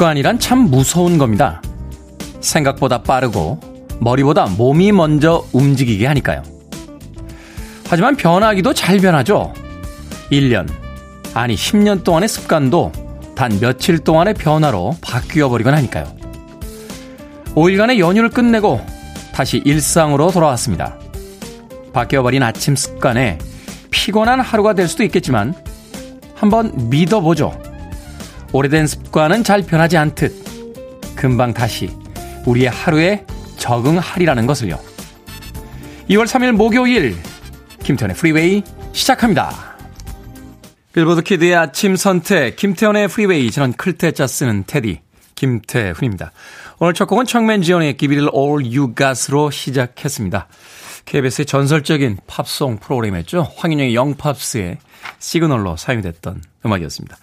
습관이란 참 무서운 겁니다. 생각보다 빠르고 머리보다 몸이 먼저 움직이게 하니까요. 하지만 변하기도 잘 변하죠. 1년, 아니 10년 동안의 습관도 단 며칠 동안의 변화로 바뀌어 버리곤 하니까요. 5일간의 연휴를 끝내고 다시 일상으로 돌아왔습니다. 바뀌어버린 아침 습관에 피곤한 하루가 될 수도 있겠지만 한번 믿어보죠. 오래된 습관은 잘 변하지 않듯 금방 다시 우리의 하루에 적응하리라는 것을요. 2월 3일 목요일 김태훈의 프리웨이 시작합니다. 빌보드 kid의 아침 선택 김태훈의 프리웨이 저는 클 태 자 쓰는 테디 김태훈입니다. 오늘 첫 곡은 척 맨지오니의 Give It All You Got으로 시작했습니다. KBS의 전설적인 팝송 프로그램이었죠. 황인용의 영팝스의 시그널로 사용이 됐던 음악이었습니다.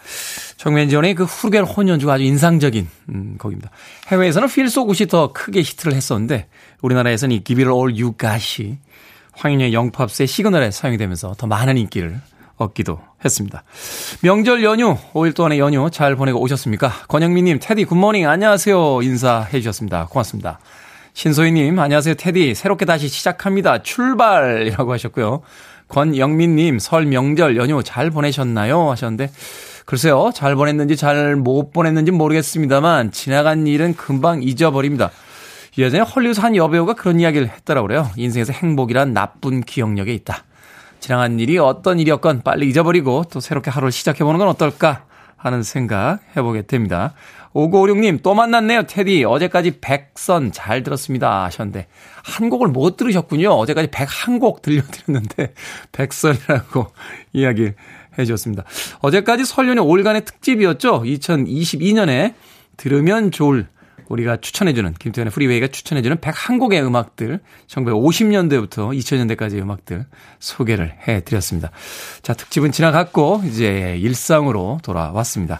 척 맨지오니의 그 플루겔혼 연주가 아주 인상적인 음, 곡입니다. 해외에서는 Good이 더 크게 히트를 했었는데 우리나라에서는 이 Give It All You Got이 황인용의 영팝스의 시그널에 사용이 되면서 더 많은 인기를 얻기도 했습니다. 명절 연휴, 5일 동안의 연휴 잘 보내고 오셨습니까? 권영민님, 테디 good morning 안녕하세요 인사해 주셨습니다. 고맙습니다. 신소희님, 안녕하세요 테디 새롭게 다시 시작합니다. 출발이라고 하셨고요. 권영민님, 설 명절 연휴 잘 보내셨나요? 하셨는데 글쎄요, 잘 보냈는지 잘 못 보냈는지 모르겠습니다만 지나간 일은 금방 잊어버립니다. 예전에 헐리우드 한 여배우가 그런 이야기를 했더라고요. 인생에서 행복이란 나쁜 기억력에 있다. 지나간 일이 어떤 일이었건 빨리 잊어버리고 또 새롭게 하루를 시작해보는 건 어떨까 하는 생각 해보게 됩니다. 5956님, 또 만났네요, 테디. 어제까지 백선 잘 들었습니다. 하셨는데, 한 곡을 못 들으셨군요. 어제까지 백 한 곡 들려드렸는데, 백선이라고 이야기 해 주셨습니다. 어제까지 설년의 올간의 특집이었죠. 2022년에 들으면 좋을 우리가 추천해주는 김태현의 프리웨이가 추천해주는 101곡의 음악들 1950년대부터 2000년대까지의 음악들 소개를 해드렸습니다. 자 특집은 지나갔고 이제 일상으로 돌아왔습니다.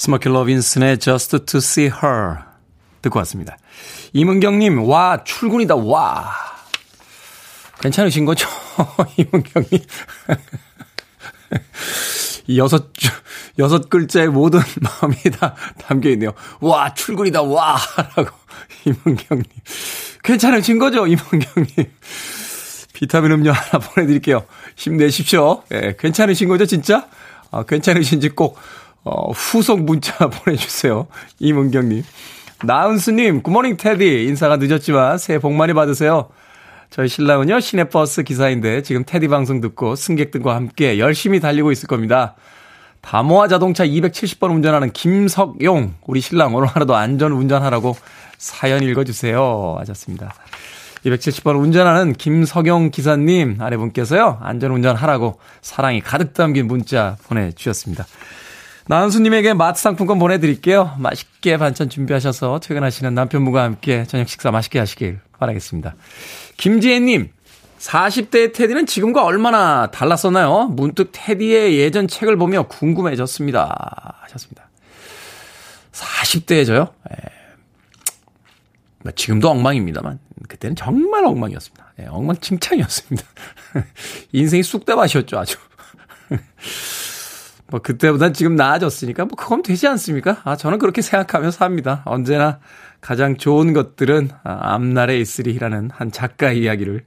스모키 로빈슨의 Just to See Her 듣고 왔습니다. 이문경님, 와, 출근이다, 와. 괜찮으신 거죠? 이문경님. 여섯, 여섯 글자의 모든 마음이 다 담겨 있네요. 와, 출근이다, 와! 라고, 이문경님. 괜찮으신 거죠, 이문경님? 비타민 음료 하나 보내드릴게요. 힘내십시오. 예, 네, 괜찮으신 거죠, 진짜? 아, 괜찮으신지 꼭 어, 후속 문자 보내주세요. 이문경님. 나은수님, 굿모닝 테디. 인사가 늦었지만 새해 복 많이 받으세요. 저희 신랑은요, 시내버스 기사인데 지금 테디 방송 듣고 승객들과 함께 열심히 달리고 있을 겁니다. 다모아 자동차 270번 운전하는 김석용, 우리 신랑 오늘 하루도 안전 운전하라고 사연 읽어주세요. 하셨습니다. 270번 운전하는 김석용 기사님 아내분께서요, 안전 운전하라고 사랑이 가득 담긴 문자 보내주셨습니다. 나은수님에게 마트 상품권 보내드릴게요. 맛있게 반찬 준비하셔서 퇴근하시는 남편분과 함께 저녁 식사 맛있게 하시길 바라겠습니다. 김지혜님, 40대의 테디는 지금과 얼마나 달랐었나요? 문득 테디의 예전 책을 보며 궁금해졌습니다. 하셨습니다. 40대에 저요? 예. 뭐 지금도 엉망입니다만, 그때는 정말 엉망이었습니다. 예, 엉망칭창이었습니다. 인생이 쑥대밭이었죠, 아주. 뭐 그때보다 지금 나아졌으니까 뭐 그건 되지 않습니까? 아 저는 그렇게 생각하며 삽니다. 언제나 가장 좋은 것들은 아, 앞날에 있으리라는 한 작가의 이야기를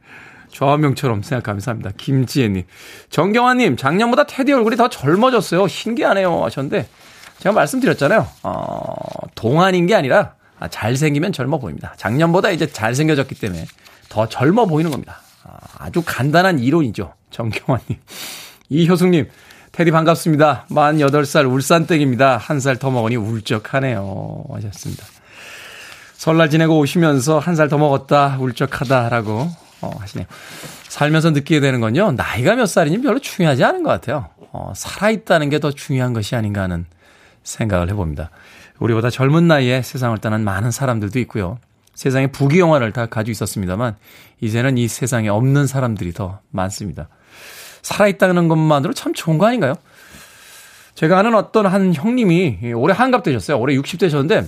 좌명처럼 생각하면서 합니다. 김지혜님. 정경화님, 작년보다 테디 얼굴이 더 젊어졌어요. 신기하네요. 하셨는데, 제가 말씀드렸잖아요. 어, 동안인 게 아니라 아, 잘생기면 젊어 보입니다. 작년보다 이제 잘생겨졌기 때문에 더 젊어 보이는 겁니다. 아, 아주 간단한 이론이죠. 정경환님. 이효숙님, 테디 반갑습니다. 만 8살 울산댁입니다. 한 살 더 먹으니 울적하네요. 하셨습니다. 설날 지내고 오시면서 한 살 더 먹었다, 울적하다라고 어, 하시네요. 살면서 느끼게 되는 건요, 나이가 몇 살이니 별로 중요하지 않은 것 같아요. 어, 살아있다는 게 더 중요한 것이 아닌가 하는 생각을 해봅니다. 우리보다 젊은 나이에 세상을 떠난 많은 사람들도 있고요. 세상에 부귀영화를 다 가지고 있었습니다만, 이제는 이 세상에 없는 사람들이 더 많습니다. 살아있다는 것만으로 참 좋은 거 아닌가요? 제가 아는 어떤 한 형님이 올해 한갑 되셨어요. 올해 60 되셨는데,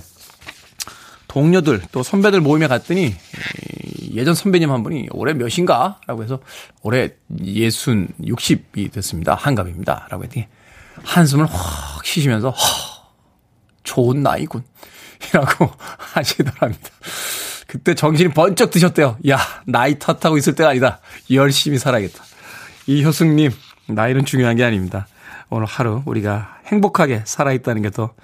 동료들 또 선배들 모임에 갔더니 예전 선배님 한 분이 올해 몇인가? 라고 해서 올해 예순 60이 됐습니다. 한갑입니다. 라고 했더니 한숨을 확 쉬시면서 허, 좋은 나이군. 이라고 하시더랍니다. 그때 정신이 번쩍 드셨대요. 야, 나이 탓하고 있을 때가 아니다. 열심히 살아야겠다. 이효승님, 나이는 중요한 게 아닙니다. 오늘 하루 우리가 행복하게 살아있다는 게 더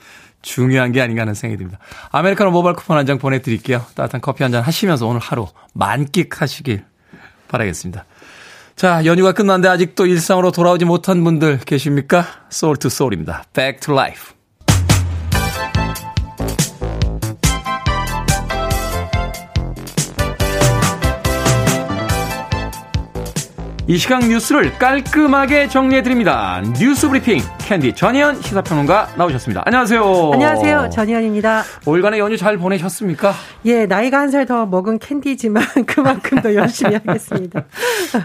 중요한 게 아닌가 하는 생각이 듭니다. 아메리카노 모바일 쿠폰 한 장 보내드릴게요. 따뜻한 커피 한 잔 하시면서 오늘 하루 만끽하시길 바라겠습니다. 자, 연휴가 끝났는데 아직도 일상으로 돌아오지 못한 분들 계십니까? 소울 투 소울입니다. Back to life. 이 시각 뉴스를 깔끔하게 정리해드립니다. 뉴스 브리핑 캔디 전희연 시사평론가 나오셨습니다. 안녕하세요. 안녕하세요. 전희연입니다. 5일간의 연휴 잘 보내셨습니까? 예, 나이가 한 살 더 먹은 캔디지만 그만큼 더 열심히 하겠습니다.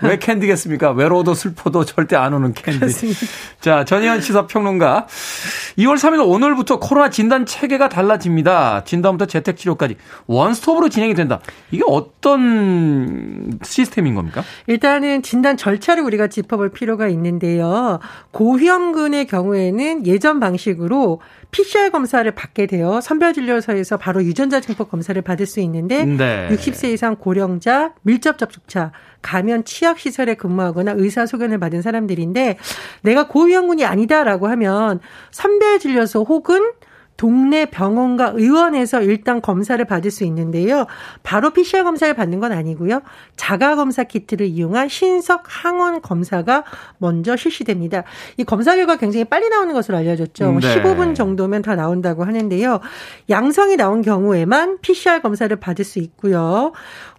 왜 캔디겠습니까? 외로워도 슬퍼도 절대 안 우는 캔디. 그렇습니다. 자, 전희연 시사평론가. 2월 3일 오늘부터 코로나 진단 체계가 달라집니다. 진단부터 재택치료까지 원스톱으로 진행이 된다. 이게 어떤 시스템인 겁니까? 일단은 진단 절차를 우리가 짚어볼 필요가 있는데요. 고위험군의 경우에는 예전 방식으로 PCR 검사를 받게 되어 선별진료소에서 바로 유전자 증폭 검사를 받을 수 있는데 네. 60세 이상 고령자, 밀접 접촉자, 가면 치약 시설에 근무하거나 의사 소견을 받은 사람들인데 내가 고위험군이 아니다라고 하면 선별진료소 혹은 동네 병원과 의원에서 일단 검사를 받을 수 있는데요. 바로 PCR 검사를 받는 건 아니고요. 자가 검사 키트를 이용한 신속 항원 검사가 먼저 실시됩니다. 이 검사 결과 굉장히 빨리 나오는 것으로 알려졌죠. 네. 15분 정도면 다 나온다고 하는데요. 양성이 나온 경우에만 PCR 검사를 받을 수 있고요.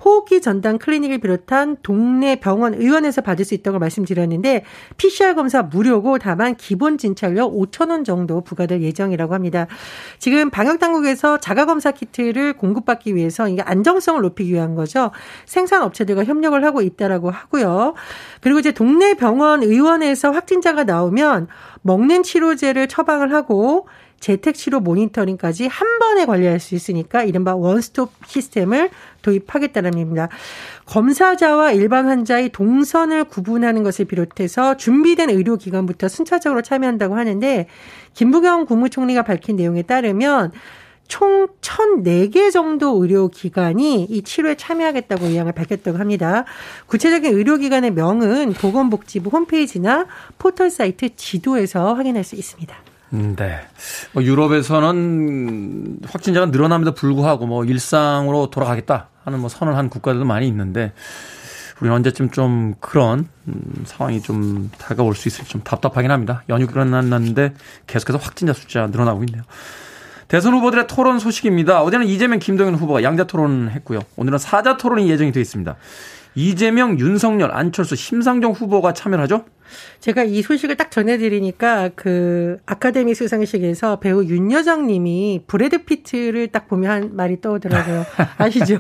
호흡기 전담 클리닉을 비롯한 동네 병원 의원에서 받을 수 있다고 말씀드렸는데 PCR 검사 무료고 다만 기본 진찰료 5천 원 정도 부과될 예정이라고 합니다. 지금 방역 당국에서 자가 검사 키트를 공급받기 위해서 이게 안정성을 높이기 위한 거죠. 생산 업체들과 협력을 하고 있다라고 하고요. 그리고 이제 동네 병원 의원에서 확진자가 나오면 먹는 치료제를 처방을 하고 재택치료 모니터링까지 한 번에 관리할 수 있으니까 이른바 원스톱 시스템을 도입하겠다는 겁니다. 검사자와 일반 환자의 동선을 구분하는 것을 비롯해서 준비된 의료기관부터 순차적으로 참여한다고 하는데 김부겸 국무총리가 밝힌 내용에 따르면 총 1,004개 정도 의료기관이 이 치료에 참여하겠다고 의향을 밝혔다고 합니다. 구체적인 의료기관의 명은 보건복지부 홈페이지나 포털사이트 지도에서 확인할 수 있습니다. 음, 네. 뭐 유럽에서는 확진자가 늘어남에도 불구하고 뭐 일상으로 돌아가겠다 하는 뭐 선언을 한 국가들도 많이 있는데 우리는 언제쯤 좀 그런 음, 상황이 좀 다가올 수 있을지 좀 답답하긴 합니다. 연휴 끝났는데 계속해서 확진자 숫자 늘어나고 있네요. 대선 후보들의 토론 소식입니다. 어제는 이재명, 김동연 후보가 양자 토론을 했고요. 오늘은 사자 토론이 예정이 되어 있습니다. 이재명, 윤석열, 안철수, 심상정 후보가 참여를 하죠? 제가 이 소식을 딱 전해드리니까 그 아카데미 수상식에서 배우 윤여정 님이 브래드 피트를 딱 보면 한 말이 떠오더라고요. 아시죠?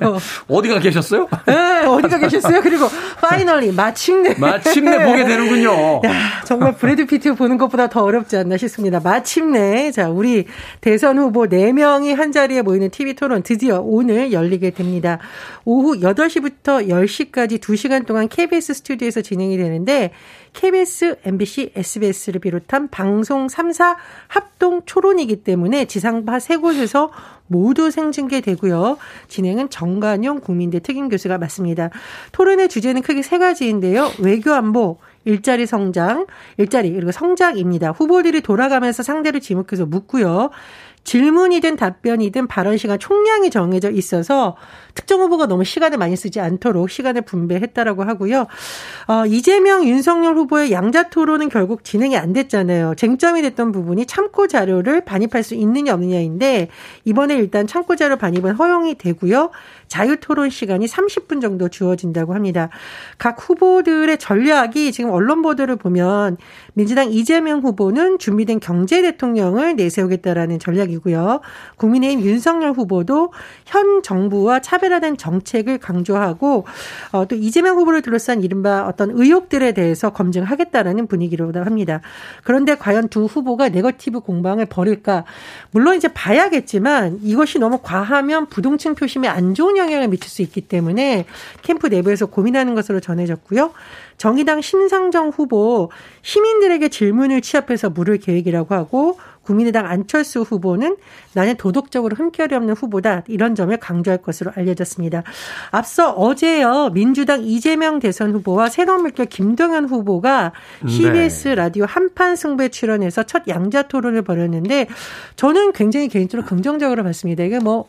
어디가 계셨어요? 네, 어디가 계셨어요? 그리고 finally 마침내. 마침내 보게 되는군요. 야, 정말 브래드 피트 보는 것보다 더 어렵지 않나 싶습니다. 마침내. 자, 우리 대선 후보 4명이 한 자리에 모이는 TV 토론 드디어 오늘 열리게 됩니다. 오후 8시부터 10시까지 2시간 동안 KBS 스튜디오에서 진행이 되는데 KBS, MBC, SBS를 비롯한 방송 3사 합동 초론이기 때문에 지상파 세 곳에서 모두 생중계되고요. 진행은 정관용 국민대 특임 교수가 맡습니다. 토론의 주제는 크게 세 가지인데요. 외교 안보, 일자리 성장, 일자리 그리고 성장입니다. 후보들이 돌아가면서 상대를 지목해서 묻고요. 질문이든 답변이든 발언 시간 총량이 정해져 있어서 특정 후보가 너무 시간을 많이 쓰지 않도록 시간을 분배했다라고 하고요. 어, 이재명, 윤석열 후보의 양자 토론은 결국 진행이 안 됐잖아요. 쟁점이 됐던 부분이 참고 자료를 반입할 수 있느냐 없느냐인데 이번에 일단 참고 자료 반입은 허용이 되고요. 자유 토론 시간이 30분 정도 주어진다고 합니다. 각 후보들의 전략이 지금 언론 보도를 보면 민주당 이재명 후보는 준비된 경제 대통령을 내세우겠다라는 전략이고요. 국민의힘 윤석열 후보도 현 정부와 차별화된 정책을 강조하고 어, 또 이재명 후보를 둘러싼 이른바 어떤 의혹들에 대해서 검증하겠다라는 분위기로 합니다. 그런데 과연 두 후보가 네거티브 공방을 벌일까? 물론 이제 봐야겠지만 이것이 너무 과하면 부동층 표심에 안 좋은 영향을 미칠 수 있기 때문에 캠프 내부에서 고민하는 것으로 전해졌고요. 정의당 심상정 후보 시민들에게 질문을 취합해서 물을 계획이라고 하고 국민의당 안철수 후보는 나는 도덕적으로 흠결이 없는 후보다 이런 점을 강조할 것으로 알려졌습니다. 앞서 어제요 민주당 이재명 대선 후보와 새로운 물결 김동연 후보가 CBS 네. 라디오 한판 승부에 출연해서 첫 양자 토론을 벌였는데 저는 굉장히 개인적으로 긍정적으로 봤습니다. 이게 뭐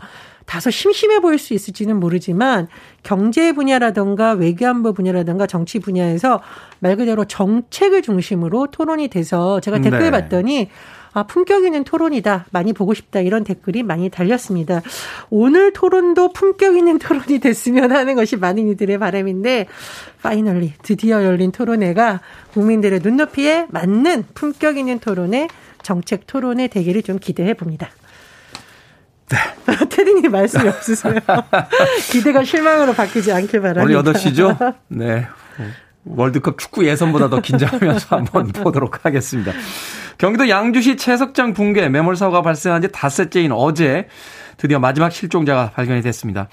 다소 심심해 보일 수 있을지는 모르지만 경제 분야라든가 외교안보 분야라든가 정치 분야에서 말 그대로 정책을 중심으로 토론이 돼서 제가 댓글 네. 봤더니 아, 품격 있는 토론이다. 많이 보고 싶다. 이런 댓글이 많이 달렸습니다. 오늘 토론도 품격 있는 토론이 됐으면 하는 것이 많은 이들의 바람인데, 파이널리 드디어 열린 토론회가 국민들의 눈높이에 맞는 품격 있는 토론의 정책 토론의 대결을 좀 기대해 봅니다. 네. 테디님 말씀이 없으세요? 기대가 실망으로 바뀌지 않길 바랍니다. 오늘 8시죠? 네. 월드컵 축구 예선보다 더 긴장하면서 한번 보도록 하겠습니다. 경기도 양주시 채석장 붕괴 매몰 사고가 발생한 지 닷새째인 어제 드디어 마지막 실종자가 발견이 됐습니다.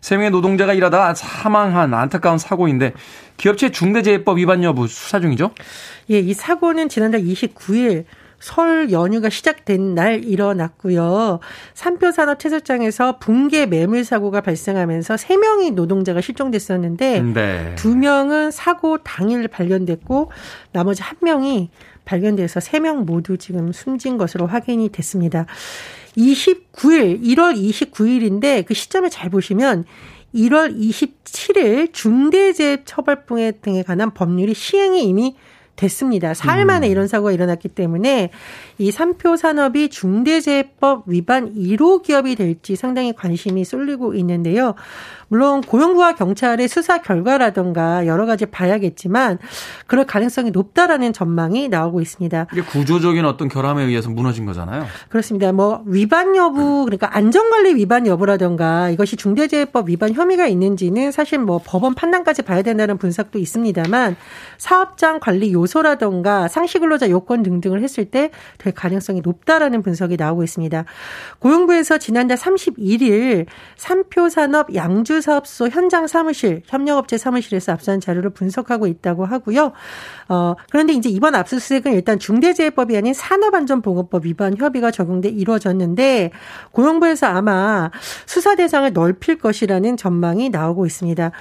세 명의 노동자가 일하다가 사망한 안타까운 사고인데 기업체 중대재해법 위반 여부 수사 중이죠? 예, 이 사고는 지난달 29일 설 연휴가 시작된 날 일어났고요. 산표산업 채소장에서 붕괴 매물 사고가 발생하면서 3명의 노동자가 실종됐었는데 네. 2명은 사고 당일 발견됐고 나머지 1명이 발견돼서 3명 모두 지금 숨진 것으로 확인이 됐습니다. 29일, 1월 29일인데 그 시점을 잘 보시면 1월 27일 중대재해처벌법 등에 관한 법률이 시행이 이미 됐습니다. 사흘 만에 음. 이런 사고가 일어났기 때문에 이 삼표 산업이 중대재해법 위반 1호 기업이 될지 상당히 관심이 쏠리고 있는데요. 물론 고용부와 경찰의 수사 결과라던가 여러 가지 봐야겠지만 그럴 가능성이 높다라는 전망이 나오고 있습니다. 이게 구조적인 어떤 결함에 의해서 무너진 거잖아요. 그렇습니다. 뭐 위반 여부 그러니까 안전관리 위반 여부라던가 이것이 중대재해법 위반 혐의가 있는지는 사실 뭐 법원 판단까지 봐야 된다는 분석도 있습니다만 사업장 관리 요소라던가 상시 근로자 요건 등등을 했을 때 될 가능성이 높다라는 분석이 나오고 있습니다. 고용부에서 지난달 31일 삼표산업 양주 사업소 현장 사무실, 협력업체 사무실에서 압수한 자료를 분석하고 있다고 하고요. 어, 그런데 이제 이번 압수수색은 일단 중대재해법이 아닌 산업안전보건법 위반 협의가 적용돼 이루어졌는데 고용부에서 아마 수사 대상을 넓힐 것이라는 전망이 나오고 있습니다.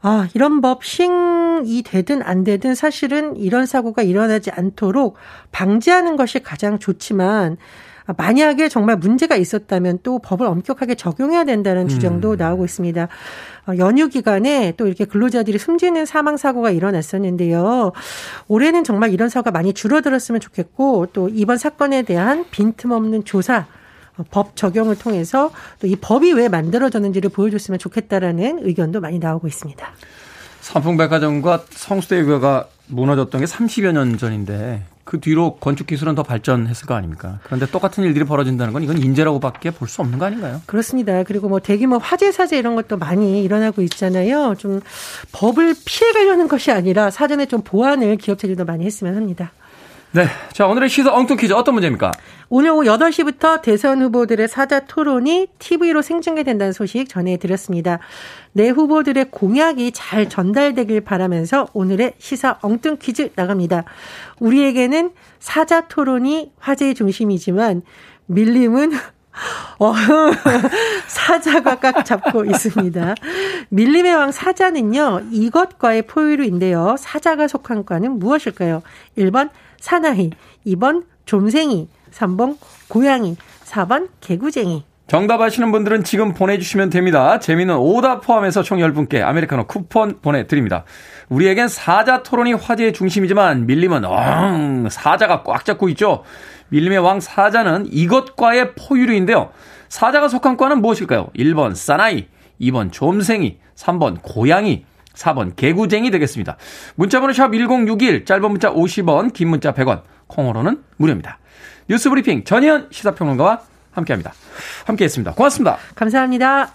아, 이런 법 시행이 되든 안 되든 사실은 이런 사고가 일어나지 않도록 방지하는 것이 가장 좋지만 만약에 정말 문제가 있었다면 또 법을 엄격하게 적용해야 된다는 음. 주장도 나오고 있습니다. 어, 연휴 기간에 또 이렇게 근로자들이 숨지는 사망 사고가 일어났었는데요. 올해는 정말 이런 사고가 많이 줄어들었으면 좋겠고 또 이번 사건에 대한 빈틈없는 조사 어, 법 적용을 통해서 또 이 법이 왜 만들어졌는지를 보여줬으면 좋겠다라는 의견도 많이 나오고 있습니다. 삼풍백화점과 성수대교가 무너졌던 게 30여 년 전인데 그 뒤로 건축 기술은 더 발전했을 거 아닙니까? 그런데 똑같은 일들이 벌어진다는 건 이건 인재라고밖에 볼 수 없는 거 아닌가요? 그렇습니다. 그리고 뭐 대규모 화재 사재 이런 것도 많이 일어나고 있잖아요. 좀 법을 피해 가려는 것이 아니라 사전에 좀 보완을 기업체들도 많이 했으면 합니다. 네. 자, 오늘의 시사 엉뚱 퀴즈 어떤 문제입니까? 오늘 오후 8시부터 대선 후보들의 사자 토론이 TV로 생중계된다는 소식 전해드렸습니다. 네 후보들의 공약이 잘 전달되길 바라면서 오늘의 시사 엉뚱 퀴즈 나갑니다. 우리에게는 사자 토론이 화제의 중심이지만 밀림은 어, 사자가 꽉 잡고 있습니다. 밀림의 왕 사자는요, 이것과의 포유류인데요. 사자가 속한 과는 무엇일까요? 1번 사나이, 2번 좀생이, 3번 고양이, 4번 개구쟁이. 정답 아시는 분들은 지금 보내주시면 됩니다. 재미는 오답 포함해서 총 10분께 아메리카노 쿠폰 보내드립니다. 우리에겐 사자 토론이 화제의 중심이지만 밀림은 엉 사자가 꽉 잡고 있죠. 밀림의 왕 사자는 이것과의 포유류인데요. 사자가 속한 과는 무엇일까요? 1번 사나이, 2번 좀생이, 3번 고양이, 4번 개구쟁이 되겠습니다. 문자번호 샵 1061, 짧은 문자 50원, 긴 문자 100원, 콩으로는 무료입니다. 뉴스 브리핑 전희연 시사평론가와 함께 합니다. 함께 했습니다. 고맙습니다. 감사합니다.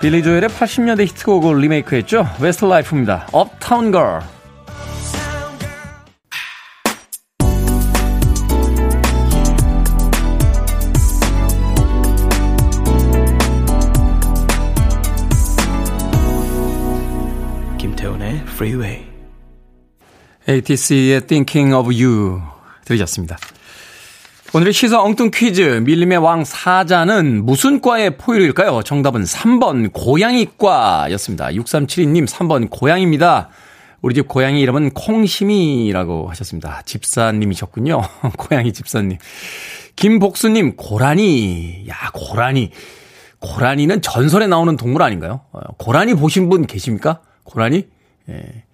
빌리 조엘의 80년대 히트곡을 리메이크했죠. 웨스트 라이프입니다. Uptown Girl. Freeway. ATC의 Thinking of You 들으셨습니다. 오늘의 시사 엉뚱 퀴즈 밀림의 왕 사자는 무슨 과의 포유류일까요? 정답은 3번 고양이과였습니다. 6372님 3번 고양입니다. 우리 집 고양이 이름은 콩심이라고 하셨습니다. 집사님이셨군요. 고양이 집사님. 김복수님 고라니. 야 고라니. 고라니는 전설에 나오는 동물 아닌가요? 어, 고라니 보신 분 계십니까? 고라니? 예.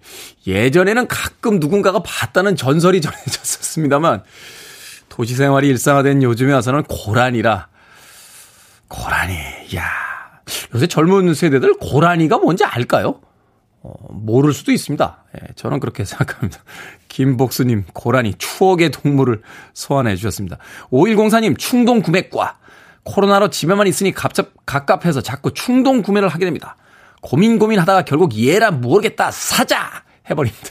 예전에는 가끔 누군가가 봤다는 전설이 전해졌었습니다만 도시 생활이 일상화된 요즘에 와서는 고라니라 고라니 야 요새 젊은 세대들 고라니가 뭔지 알까요? 어, 모를 수도 있습니다. 예, 저는 그렇게 생각합니다. 김복수님, 고라니, 추억의 동물을 소환해 주셨습니다. 5104님, 충동 구매과. 코로나로 집에만 있으니 갑작, 갑갑해서 자꾸 충동 구매를 하게 됩니다. 고민 고민하다가 결국 얘라 모르겠다 사자 해버립니다.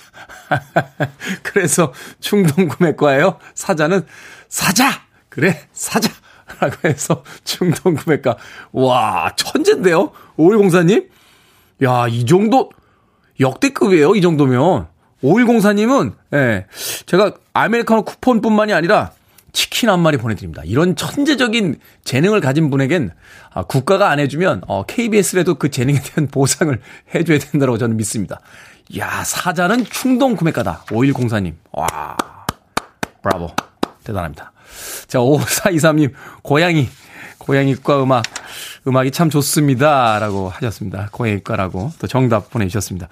그래서 충동 구매과예요. 사자는 사자 그래 사자. 라고 해서 충동 구매가. 와, 천재인데요? 5104님? 야, 이 정도, 역대급이에요, 이 정도면. 5104님은, 예, 제가 아메리카노 쿠폰뿐만이 아니라 치킨 한 마리 보내드립니다. 이런 천재적인 재능을 가진 분에겐 아, 국가가 안 해주면 어, KBS라도 그 재능에 대한 보상을 해줘야 된다고 저는 믿습니다. 야 사자는 충동 구매가다. 5104님. 와 브라보. 대단합니다. 자 5423님 고양이 고양이과 음악 음악이 참 좋습니다. 라고 하셨습니다. 고양이과라고 또 정답 보내주셨습니다.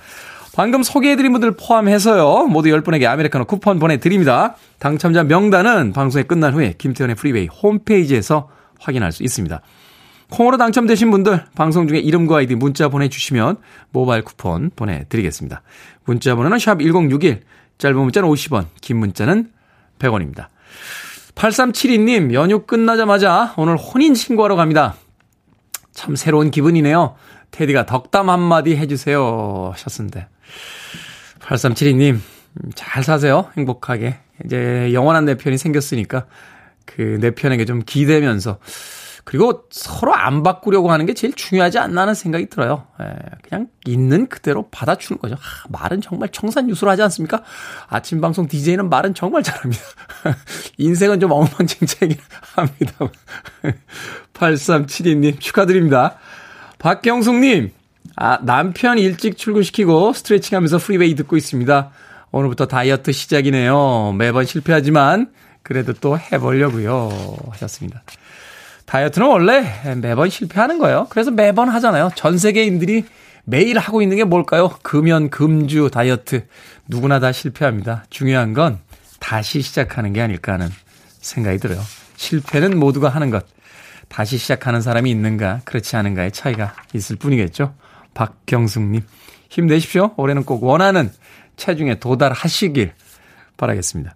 방금 소개해드린 분들 포함해서요. 모두 10분에게 아메리카노 쿠폰 보내드립니다. 당첨자 명단은 방송이 끝난 후에 김태훈의 프리웨이 홈페이지에서 확인할 수 있습니다. 콩으로 당첨되신 분들 방송 중에 이름과 아이디 문자 보내주시면 모바일 쿠폰 보내드리겠습니다. 문자 번호는 샵 1061, 짧은 문자는 50원, 긴 문자는 100원입니다. 8372님, 연휴 끝나자마자 오늘 혼인신고하러 갑니다. 참 새로운 기분이네요. 테디가 덕담 한마디 해주세요 하셨는데 8372님, 잘 사세요. 행복하게. 이제 영원한 내 편이 생겼으니까 그 내 편에게 좀 기대면서 그리고 서로 안 바꾸려고 하는 게 제일 중요하지 않나 하는 생각이 들어요. 예, 그냥 있는 그대로 받아주는 거죠. 아, 말은 정말 청산유수로 하지 않습니까? 아침 방송 DJ는 말은 정말 잘합니다. 인생은 좀 엉망진창이긴 합니다. 8372님 축하드립니다. 박경숙님, 아, 남편 일찍 출근시키고 스트레칭 하면서 프리웨이 듣고 있습니다. 오늘부터 다이어트 시작이네요. 매번 실패하지만 그래도 또 해보려고요. 하셨습니다. 다이어트는 원래 매번 실패하는 거예요. 그래서 매번 하잖아요. 전 세계인들이 매일 하고 있는 게 뭘까요? 금연, 금주, 다이어트. 누구나 다 실패합니다. 중요한 건 다시 시작하는 게 아닐까 하는 생각이 들어요. 실패는 모두가 하는 것. 다시 시작하는 사람이 있는가, 그렇지 않은가의 차이가 있을 뿐이겠죠. 박경숙님, 힘내십시오. 올해는 꼭 원하는 체중에 도달하시길 바라겠습니다.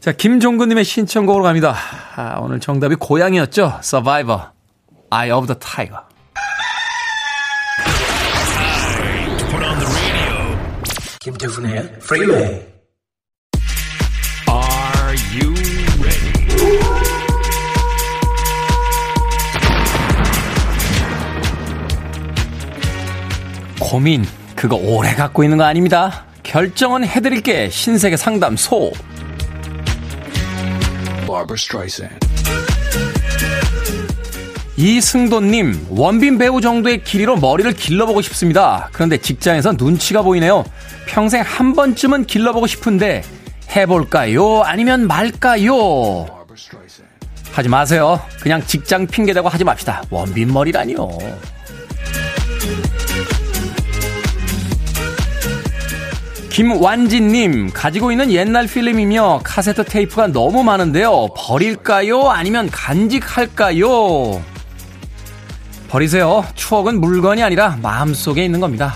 자, 김종근님의 신청곡으로 갑니다. 아, 오늘 정답이 고양이였죠? Survivor, Eye of the Tiger. 김태훈의. Are 고민, 그거 오래 갖고 있는 거 아닙니다. 결정은 해드릴게. 신세계 상담소. 이승도님, 원빈 배우 정도의 길이로 머리를 길러보고 싶습니다. 그런데 직장에서 눈치가 보이네요. 평생 한 번쯤은 길러보고 싶은데, 해볼까요? 아니면 말까요? 하지 마세요. 그냥 직장 핑계대고 하지 맙시다. 원빈 머리라니요. 김완진님, 가지고 있는 옛날 필름이며 카세트 테이프가 너무 많은데요. 버릴까요? 아니면 간직할까요? 버리세요. 추억은 물건이 아니라 마음 속에 있는 겁니다.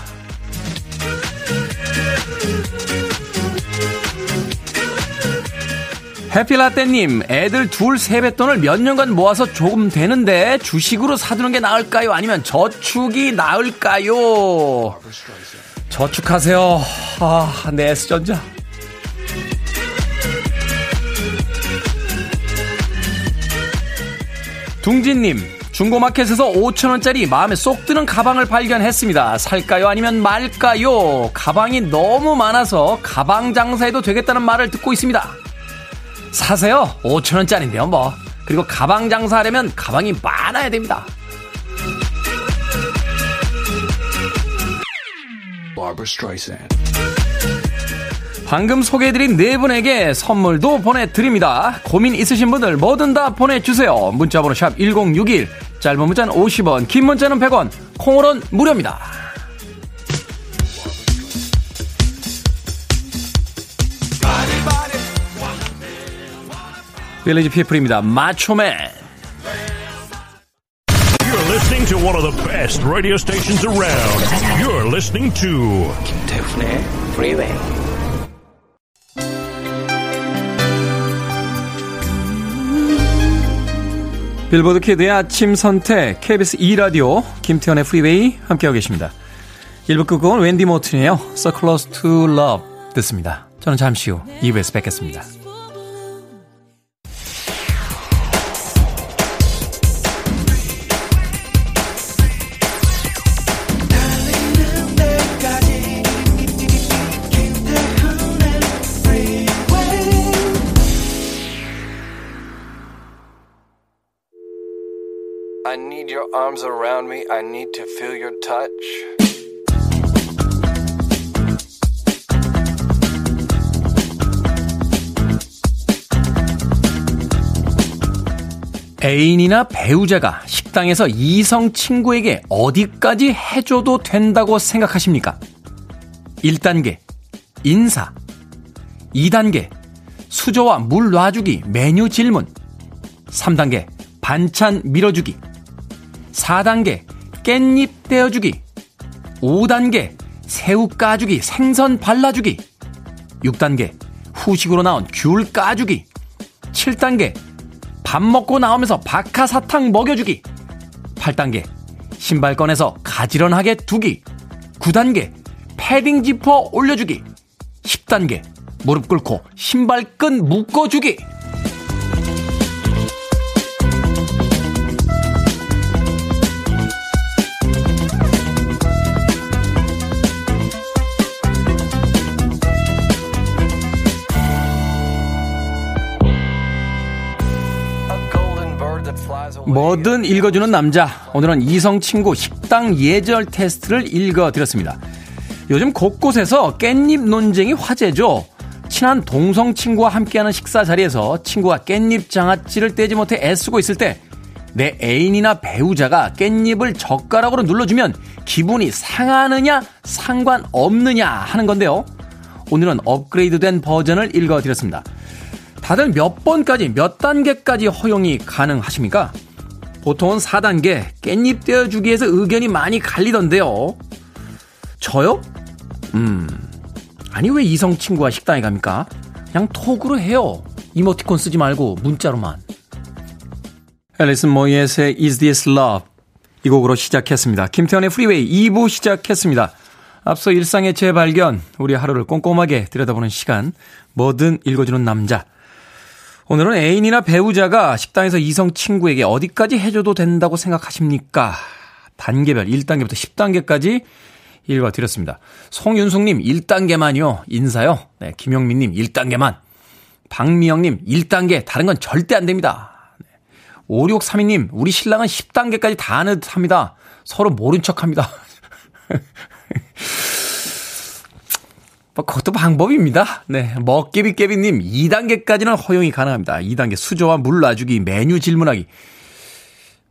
해피라떼님, 애들 둘 세뱃돈을 몇 년간 모아서 조금 되는데 주식으로 사두는 게 나을까요? 아니면 저축이 나을까요? 저축하세요. 아, 네스전자. 둥진님, 중고마켓에서 5천원짜리 마음에 쏙 드는 가방을 발견했습니다. 살까요? 아니면 말까요? 가방이 너무 많아서 가방 장사해도 되겠다는 말을 듣고 있습니다. 사세요. 5천원짜리인데요, 뭐. 그리고 가방 장사하려면 가방이 많아야 됩니다. 방금 소개해드린 네 분에게 선물도 보내드립니다. 고민 있으신 분들 뭐든 다 보내주세요. 문자번호 샵 1061, 짧은 문자는 50원, 긴 문자는 100원, 콩으로는 무료입니다. 빌리지 피플입니다. 마초맨. To one of the best radio stations around. You're listening to 김태훈의 Freeway. 빌보드 키드의 아침 선택 KBS 2 라디오 김태훈의 프리웨이 함께하고 계십니다. 1부 끝곡은 웬디 모튼이에요. So Close to Love 듣습니다. 저는 잠시 후 2부에서 뵙겠습니다. Arms around me. I need to feel your touch. 애인이나 배우자가 식당에서 이성 친구에게 어디까지 해줘도 된다고 생각하십니까? 1단계, 인사. 2단계, 수저와 물 놔주기, 메뉴 질문. 3단계, 반찬 밀어주기. 4단계 깻잎 떼어주기 5단계 새우 까주기 생선 발라주기 6단계 후식으로 나온 귤 까주기 7단계 밥 먹고 나오면서 박하사탕 먹여주기 8단계 신발 꺼내서 가지런하게 두기 9단계 패딩 지퍼 올려주기 10단계 무릎 꿇고 신발끈 묶어주기 뭐든 읽어주는 남자. 오늘은 이성 친구 식당 예절 테스트를 읽어드렸습니다. 요즘 곳곳에서 깻잎 논쟁이 화제죠. 친한 동성 친구와 함께하는 식사 자리에서 친구가 깻잎 장아찌를 떼지 못해 애쓰고 있을 때 내 애인이나 배우자가 깻잎을 젓가락으로 눌러주면 기분이 상하느냐 상관없느냐 하는 건데요. 오늘은 업그레이드된 버전을 읽어드렸습니다. 다들 몇 번까지 몇 단계까지 허용이 가능하십니까? 보통은 4단계 깻잎 떼어주기에서 의견이 많이 갈리던데요. 저요? 음. 아니 왜 이성 친구와 식당에 갑니까? 그냥 톡으로 해요. 이모티콘 쓰지 말고 문자로만. 앨리슨 모이엣의 Is This Love 이 곡으로 시작했습니다. 김태훈의 프리웨이 2부 시작했습니다. 앞서 일상의 재발견, 우리 하루를 꼼꼼하게 들여다보는 시간, 뭐든 읽어주는 남자. 오늘은 애인이나 배우자가 식당에서 이성 친구에게 어디까지 해줘도 된다고 생각하십니까? 단계별 1단계부터 10단계까지 읽어드렸습니다. 송윤숙님 1단계만요. 인사요. 네, 김영민님 1단계만. 박미영님 1단계. 다른 건 절대 안 됩니다. 네. 5632님, 우리 신랑은 10단계까지 다 아는 듯 합니다. 서로 모른 척 합니다. 뭐, 그것도 방법입니다. 네. 먹개비깨비님, 2단계까지는 허용이 가능합니다. 2단계 수저와 물 놔주기, 메뉴 질문하기.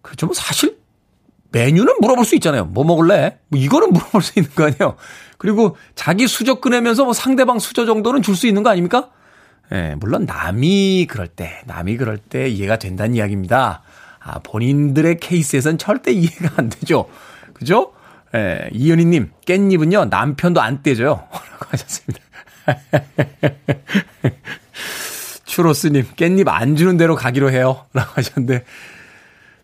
그렇죠. 뭐 사실, 메뉴는 물어볼 수 있잖아요. 뭐 먹을래? 뭐 이거는 물어볼 수 있는 거 아니에요. 그리고 자기 수저 꺼내면서 뭐 상대방 수저 정도는 줄 수 있는 거 아닙니까? 예, 물론 남이 그럴 때, 남이 그럴 때 이해가 된다는 이야기입니다. 아, 본인들의 케이스에선 절대 이해가 안 되죠. 그죠? 예, 이현희님, 깻잎은요, 남편도 안 떼줘요. 하셨습니다. 추로스님, 깻잎 안 주는 대로 가기로 해요. 라고 하셨는데,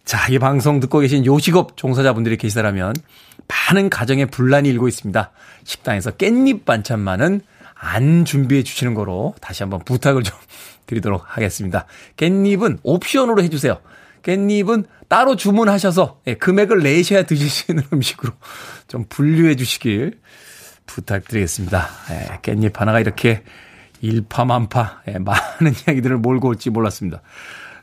자, 이 방송 듣고 계신 요식업 종사자분들이 계시다면, 많은 가정에 분란이 일고 있습니다. 식당에서 깻잎 반찬만은 안 준비해 주시는 거로 다시 한번 부탁을 좀 드리도록 하겠습니다. 깻잎은 옵션으로 해주세요. 깻잎은 따로 주문하셔서 예, 금액을 내셔야 드실 수 있는 음식으로 좀 분류해 주시길 부탁드리겠습니다. 예, 깻잎 하나가 이렇게 일파만파 예, 많은 이야기들을 몰고 올지 몰랐습니다.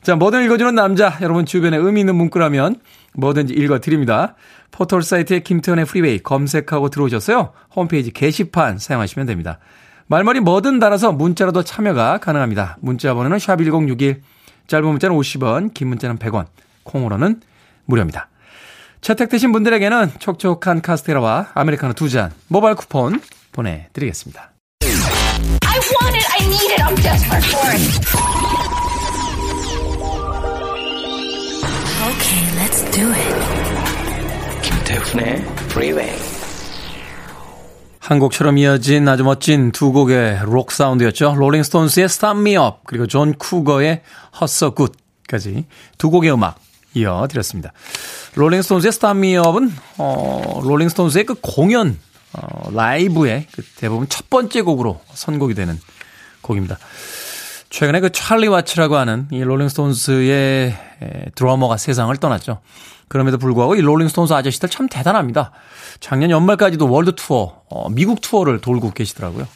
자, 뭐든 읽어주는 남자 여러분 주변에 의미 있는 문구라면 뭐든지 읽어드립니다. 포털 사이트에 김태훈의 프리웨이 검색하고 들어오셨어요. 홈페이지 게시판 사용하시면 됩니다. 말머리 뭐든 달아서 문자로도 참여가 가능합니다. 문자 번호는 샵1061 짧은 문자는 50원, 긴 문자는 100원, 콩으로는 무료입니다. 채택되신 분들에게는 촉촉한 카스테라와 아메리카노 두 잔 모바일 쿠폰 보내드리겠습니다. I want it, I need it, I'm desperate for it. Okay, let's do it. 김태훈의 Freeway. 한 곡처럼 이어진 아주 멋진 두 곡의 록 사운드였죠. 롤링스톤스의 Start Me Up 그리고 존 쿠거의 Hurt So Good까지 두 곡의 음악 이어드렸습니다. 롤링스톤스의 Up은 어, 롤링스톤스의 그 공연 어, 라이브의 그 대부분 첫 번째 곡으로 선곡이 되는 곡입니다. 최근에 그 찰리 와츠라고 하는 이 롤링스톤스의 드러머가 세상을 떠났죠. 그럼에도 불구하고 이 롤링스톤스 아저씨들 참 대단합니다. 작년 연말까지도 월드 투어, 어, 미국 투어를 돌고 계시더라고요.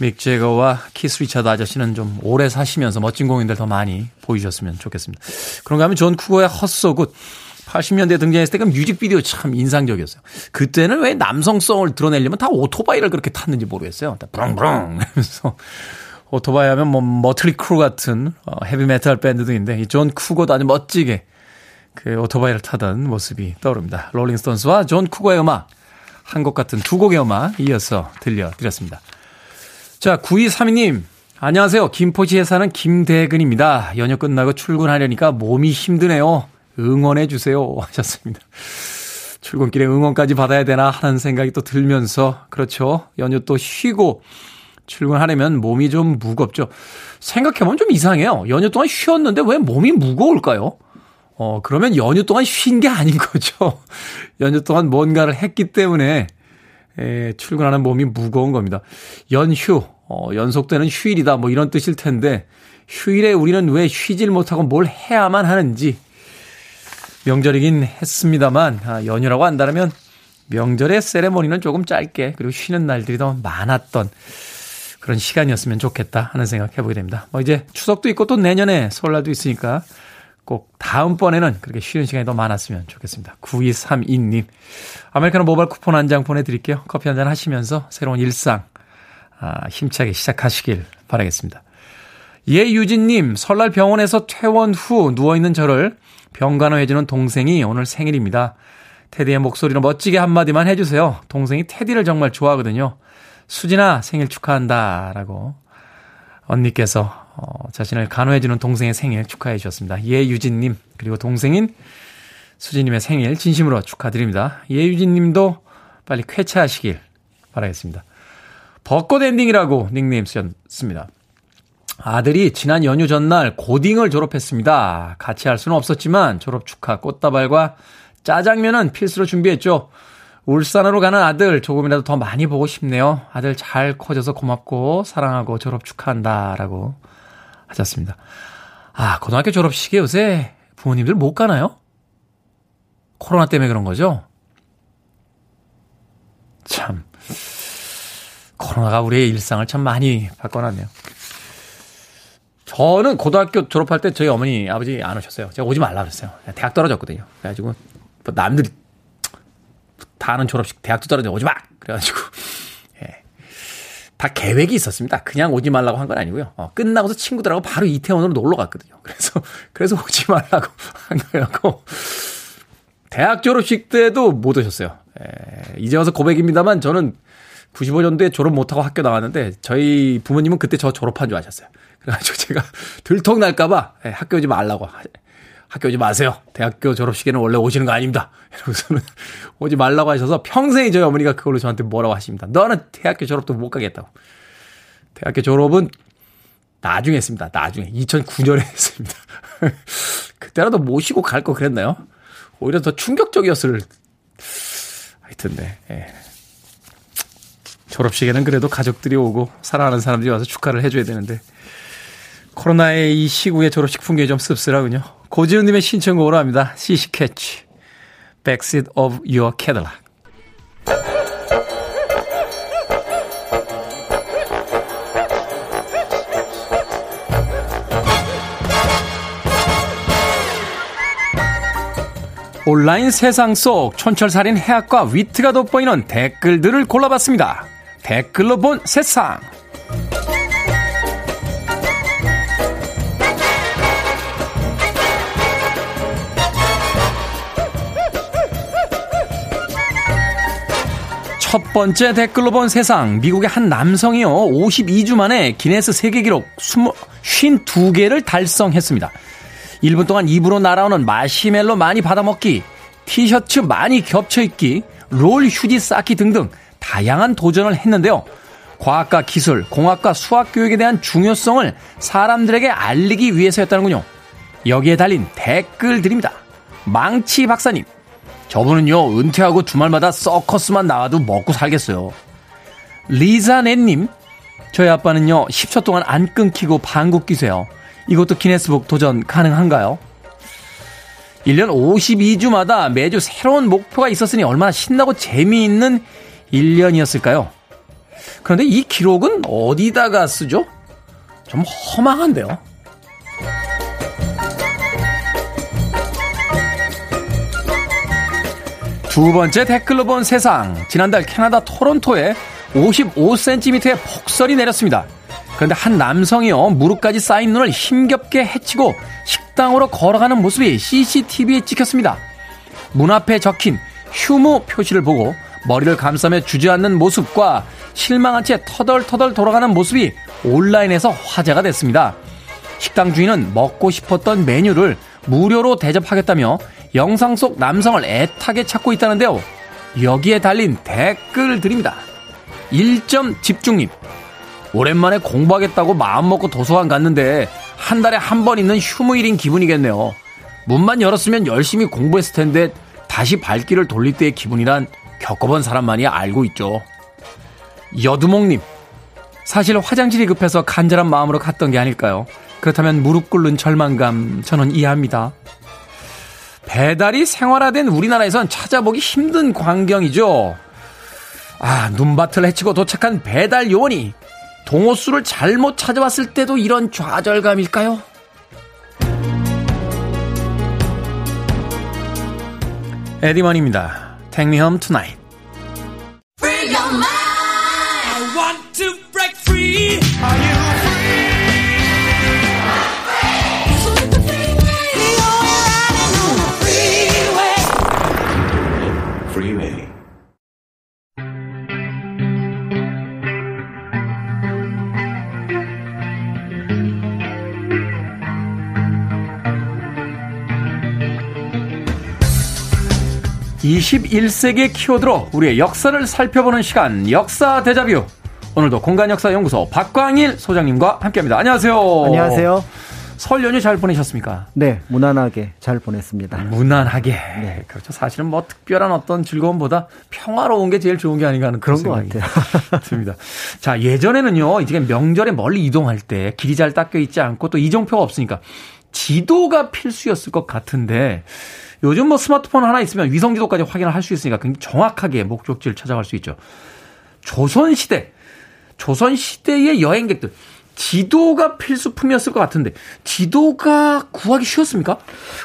믹 재거와 키스 리차드 아저씨는 좀 오래 사시면서 멋진 공연들 더 많이 보여주셨으면 좋겠습니다. 그런가 하면 존 쿠거의 Hurt So Good 80년대에 등장했을 때 그 뮤직비디오 참 인상적이었어요. 그때는 왜 남성성을 드러내려면 다 오토바이를 그렇게 탔는지 모르겠어요. 브렁브렁 하면서 오토바이 하면 뭐 머틀리 크루 같은 어, 헤비메탈 밴드도 인데 이 존 쿠거도 아주 멋지게 그 오토바이를 타던 모습이 떠오릅니다. 롤링스톤스와 존 쿠거의 음악 한 곡 같은 두 곡의 음악 이어서 들려드렸습니다. 자 9232님 안녕하세요. 김포시에 사는 김대근입니다. 연휴 끝나고 출근하려니까 몸이 힘드네요. 응원해 주세요 하셨습니다. 출근길에 응원까지 받아야 되나 하는 생각이 또 들면서 그렇죠. 연휴 또 쉬고 출근하려면 몸이 좀 무겁죠. 생각해보면 좀 이상해요. 연휴 동안 쉬었는데 왜 몸이 무거울까요? 어, 그러면 연휴 동안 쉰 게 아닌 거죠. 연휴 동안 뭔가를 했기 때문에 에, 출근하는 몸이 무거운 겁니다. 연휴, 어, 연속되는 휴일이다 뭐 이런 뜻일 텐데 휴일에 우리는 왜 쉬질 못하고 뭘 해야만 하는지 명절이긴 했습니다만 아, 연휴라고 한다면 명절의 세레모니는 조금 짧게 그리고 쉬는 날들이 더 많았던 그런 시간이었으면 좋겠다 하는 생각 해보게 됩니다. 뭐 이제 추석도 있고 또 내년에 설날도 있으니까 꼭 다음번에는 그렇게 쉬는 시간이 더 많았으면 좋겠습니다. 9232님. 아메리카노 모바일 쿠폰 한 장 보내드릴게요. 커피 한 잔 하시면서 새로운 일상, 아, 힘차게 시작하시길 바라겠습니다. 예유진님, 설날 병원에서 퇴원 후 누워있는 저를 병간호 해주는 동생이 오늘 생일입니다. 테디의 목소리로 멋지게 한마디만 해주세요. 동생이 테디를 정말 좋아하거든요. 수진아, 생일 축하한다. 라고 언니께서 어, 자신을 간호해주는 동생의 생일 축하해 주셨습니다. 예유진님, 그리고 동생인 수진님의 생일 진심으로 축하드립니다. 예유진님도 빨리 쾌차하시길 바라겠습니다. 벚꽃 엔딩이라고 닉네임 쓰셨습니다. 아들이 지난 연휴 전날 고딩을 졸업했습니다. 같이 할 수는 없었지만 졸업 축하 꽃다발과 짜장면은 필수로 준비했죠. 울산으로 가는 아들 조금이라도 더 많이 보고 싶네요. 아들 잘 커져서 고맙고 사랑하고 졸업 축하한다. 라고 하셨습니다. 아, 고등학교 졸업식에 요새 부모님들 못 가나요? 코로나 때문에 그런 거죠? 참. 코로나가 우리의 일상을 참 많이 바꿔놨네요. 저는 고등학교 졸업할 때 저희 어머니 아버지 안 오셨어요. 제가 오지 말라 그랬어요. 대학 떨어졌거든요. 그래가지고 뭐 남들이 다 아는 졸업식 대학도 떨어져 오지 마. 그래가지고 예. 다 계획이 있었습니다. 그냥 오지 말라고 한 건 아니고요. 어, 끝나고서 친구들하고 바로 이태원으로 놀러 갔거든요. 그래서 그래서 오지 말라고 한 거였고 대학 졸업식 때도 못 오셨어요. 예. 이제 와서 고백입니다만 저는 95년도에 졸업 못하고 학교 나왔는데 저희 부모님은 그때 저 졸업한 줄 아셨어요. 그래가지고 제가 들통 날까봐 예, 학교 오지 말라고. 학교 오지 마세요. 대학교 졸업식에는 원래 오시는 거 아닙니다. 이러고서는 오지 말라고 하셔서 평생이 저희 어머니가 그걸로 저한테 뭐라고 하십니다. 너는 대학교 졸업도 못 가겠다고. 대학교 졸업은 나중에 했습니다. 나중에. 2009년에 했습니다. 그때라도 모시고 갈 거 그랬나요? 오히려 더 충격적이었을 하여튼, 네. 예. 졸업식에는 그래도 가족들이 오고 사랑하는 사람들이 와서 축하를 해줘야 되는데 코로나의 이 시국의 졸업식 풍경이 좀 씁쓸하군요. 고지훈님의 신청곡으로 합니다. 시시 캐치 Backseat of Your Cadillac 온라인 세상 속 촌철살인 해학과 위트가 돋보이는 댓글들을 골라봤습니다. 댓글로 본 세상. 첫 번째 댓글로 본 세상. 미국의 한 남성이요. 52주 만에 기네스 세계 기록 52개를 달성했습니다. 1분 동안 입으로 날아오는 마시멜로 많이 받아먹기, 티셔츠 많이 겹쳐입기, 롤 휴지 쌓기 등등 다양한 도전을 했는데요. 과학과 기술, 공학과 수학 교육에 대한 중요성을 사람들에게 알리기 위해서였다는군요. 여기에 달린 댓글들입니다. 망치 박사님. 저분은요, 은퇴하고 주말마다 서커스만 나와도 먹고 살겠어요. 리자네님. 저희 아빠는요, 10초 동안 안 끊기고 방귀 끼세요. 이것도 기네스북 도전 가능한가요? 1년 52주마다 매주 새로운 목표가 있었으니 얼마나 신나고 재미있는 1년이었을까요? 그런데 이 기록은 어디다가 쓰죠? 좀 허망한데요. 두 번째 댓글로 본 세상. 지난달 캐나다 토론토에 55cm의 폭설이 내렸습니다. 그런데 한 남성이요, 무릎까지 쌓인 눈을 힘겹게 헤치고 식당으로 걸어가는 모습이 CCTV에 찍혔습니다. 문 앞에 적힌 휴무 표시를 보고 머리를 감싸며 주저앉는 모습과 실망한 채 터덜터덜 돌아가는 모습이 온라인에서 화제가 됐습니다. 식당 주인은 먹고 싶었던 메뉴를 무료로 대접하겠다며 영상 속 남성을 애타게 찾고 있다는데요. 여기에 달린 댓글들입니다. 1점 집중님. 오랜만에 공부하겠다고 마음먹고 도서관 갔는데 한 달에 한 번 있는 휴무일인 기분이겠네요. 문만 열었으면 열심히 공부했을 텐데 다시 발길을 돌릴 때의 기분이란 겪어본 사람만이 알고 있죠. 여두목님, 사실 화장실이 급해서 간절한 마음으로 갔던 게 아닐까요? 그렇다면 무릎 꿇는 절망감 저는 이해합니다. 배달이 생활화된 우리나라에선 찾아보기 힘든 광경이죠. 아, 눈밭을 헤치고 도착한 배달 요원이 동호수를 잘못 찾아왔을 때도 이런 좌절감일까요? 에디먼입니다. Take Me Home Tonight. Free your mind. I want to break free. 21세기의 키워드로 우리의 역사를 살펴보는 시간 역사 대자뷰 오늘도 공간역사연구소 박광일 소장님과 함께합니다. 안녕하세요. 안녕하세요. 설 연휴 잘 보내셨습니까? 네, 무난하게 잘 보냈습니다. 무난하게. 네. 그렇죠. 사실은 뭐 특별한 어떤 즐거움보다 평화로운 게 제일 좋은 게 아닌가 하는 그런, 것 같아요. 듭니다. 자, 예전에는요, 이제 명절에 멀리 이동할 때 길이 잘 닦여 있지 않고 또 이정표가 없으니까 지도가 필수였을 것 같은데 요즘 뭐 스마트폰 하나 있으면 위성지도까지 확인을 할 수 있으니까 굉장히 정확하게 목적지를 찾아갈 수 있죠. 조선시대, 조선시대의 여행객들. 지도가 필수품이었을 것 같은데 지도가 구하기 쉬웠습니까?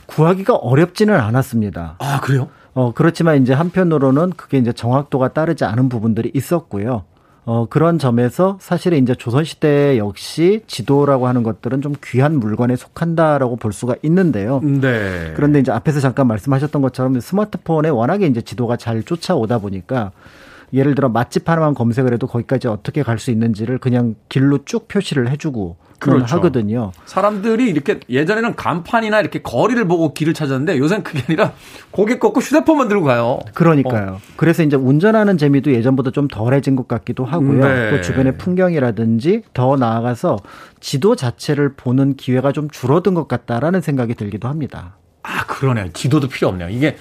구하기가 어렵지는 않았습니다. 아 그래요? 어 그렇지만 이제 한편으로는 그게 이제 정확도가 따르지 않은 부분들이 있었고요. 어, 그런 점에서 사실은 이제 조선시대 역시 지도라고 하는 것들은 좀 귀한 물건에 속한다라고 볼 수가 있는데요. 네. 그런데 이제 앞에서 잠깐 말씀하셨던 것처럼 스마트폰에 워낙에 이제 지도가 잘 쫓아오다 보니까 예를 들어 맛집 하나만 검색을 해도 거기까지 어떻게 갈 수 있는지를 그냥 길로 쭉 표시를 해주고 그렇죠. 하거든요. 사람들이 이렇게 예전에는 간판이나 이렇게 거리를 보고 길을 찾았는데 요새는 그게 아니라 고개 꺾고 휴대폰만 들고 가요. 그러니까요. 어. 그래서 이제 운전하는 재미도 예전보다 좀 덜해진 것 같기도 하고요. 네. 또 주변의 풍경이라든지 더 나아가서 지도 자체를 보는 기회가 좀 줄어든 것 같다라는 생각이 들기도 합니다. 아, 그러네요. 지도도 필요 없네요. 이게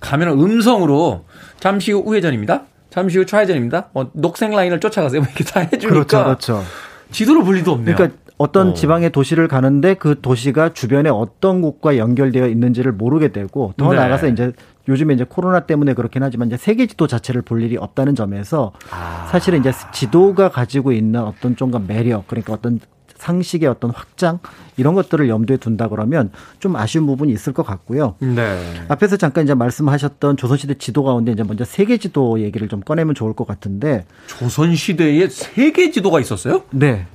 가면 음성으로 잠시 후 우회전입니다. 잠시 후 좌회전입니다. 어, 녹색 라인을 쫓아가세요. 이렇게 다 해주니까. 그렇죠, 그렇죠. 지도로 볼 리도 없네요. 그러니까 어떤 어. 지방의 도시를 가는데 그 도시가 주변에 어떤 곳과 연결되어 있는지를 모르게 되고 더 네. 나아가서 이제 요즘에 이제 코로나 때문에 그렇긴 하지만 이제 세계 지도 자체를 볼 일이 없다는 점에서 아. 사실은 이제 지도가 가지고 있는 어떤 좀더 매력 그러니까 어떤 상식의 어떤 확장 이런 것들을 염두에 둔다 그러면 좀 아쉬운 부분이 있을 것 같고요. 네. 앞에서 잠깐 이제 말씀하셨던 조선시대 지도 가운데 이제 먼저 세계 지도 얘기를 좀 꺼내면 좋을 것 같은데 조선시대에 세계 지도가 있었어요? 네.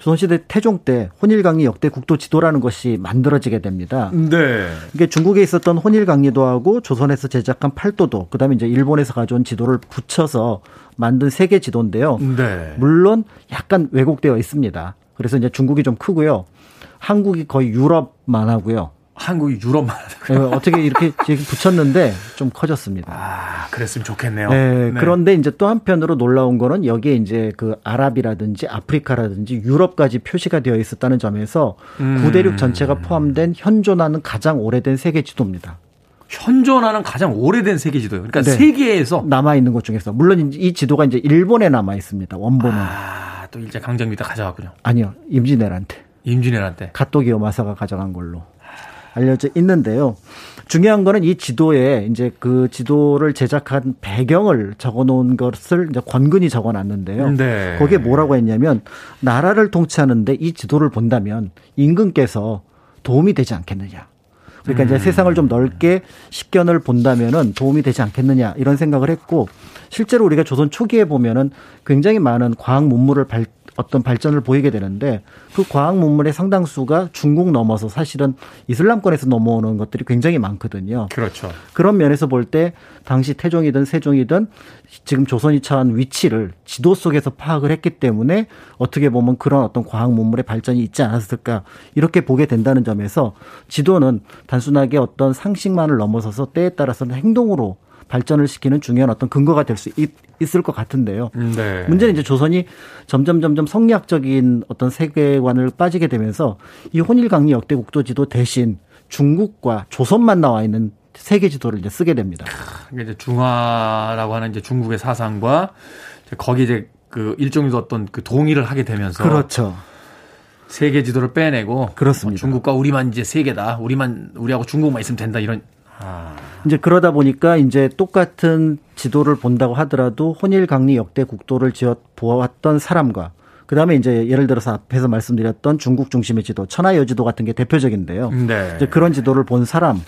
조선시대 태종 때 혼일강리 역대 국도 지도라는 것이 만들어지게 됩니다. 네. 이게 중국에 있었던 혼일강리도하고 조선에서 제작한 팔도도, 그다음에 이제 일본에서 가져온 지도를 붙여서 만든 세계 지도인데요. 네. 물론 약간 왜곡되어 있습니다. 그래서 이제 중국이 좀 크고요. 한국이 거의 유럽만 하고요. 한국이 유럽만 네, 어떻게 이렇게 붙였는데 좀 커졌습니다. 아, 그랬으면 좋겠네요. 네, 네, 그런데 이제 또 한편으로 놀라운 거는 여기에 이제 그 아랍이라든지 아프리카라든지 유럽까지 표시가 되어 있었다는 점에서 음. 구대륙 전체가 포함된 현존하는 가장 오래된 세계 지도입니다. 현존하는 가장 오래된 세계 지도요 그러니까 네. 세계에서 남아 있는 것 중에서 물론 이 지도가 이제 일본에 남아 있습니다. 원본은. 아. 또 일제 강점기 때 가져갔군요. 아니요. 임진왜란때. 임진왜란때. 가토기요 마사가 가져간 걸로 알려져 있는데요. 중요한 거는 이 지도에 이제 그 지도를 제작한 배경을 적어 놓은 것을 이제 권근히 적어 놨는데요. 네. 거기에 뭐라고 했냐면 나라를 통치하는데 이 지도를 본다면 임금께서 도움이 되지 않겠느냐. 그러니까 음. 이제 세상을 좀 넓게 식견을 본다면은 도움이 되지 않겠느냐 이런 생각을 했고 실제로 우리가 조선 초기에 보면은 굉장히 많은 과학 문물을 발, 어떤 발전을 보이게 되는데 그 과학 문물의 상당수가 중국 넘어서 사실은 이슬람권에서 넘어오는 것들이 굉장히 많거든요. 그렇죠. 그런 면에서 볼 때 당시 태종이든 세종이든 지금 조선이 처한 위치를 지도 속에서 파악을 했기 때문에 어떻게 보면 그런 어떤 과학 문물의 발전이 있지 않았을까 이렇게 보게 된다는 점에서 지도는 단순하게 어떤 상식만을 넘어서서 때에 따라서는 행동으로 발전을 시키는 중요한 어떤 근거가 될 수 있을 것 같은데요. 네. 문제는 이제 조선이 점점 점점 성리학적인 어떤 세계관을 빠지게 되면서 이 혼일강리 역대 국도지도 대신 중국과 조선만 나와 있는 세계 지도를 이제 쓰게 됩니다. 이게 이제 중화라고 하는 이제 중국의 사상과 거기 이제 그 일종의 어떤 그 동의를 하게 되면서 그렇죠. 세계 지도를 빼내고 그렇습니다. 뭐 중국과 우리만 이제 세계다. 우리만 우리하고 중국만 있으면 된다. 이런 아. 이제 그러다 보니까 이제 똑같은 지도를 본다고 하더라도 혼일 강리 역대 국도를 지어 보았던 사람과 그 다음에 이제 예를 들어서 앞에서 말씀드렸던 중국 중심의 지도, 천하여지도 같은 게 대표적인데요. 네. 이제 그런 지도를 본 사람의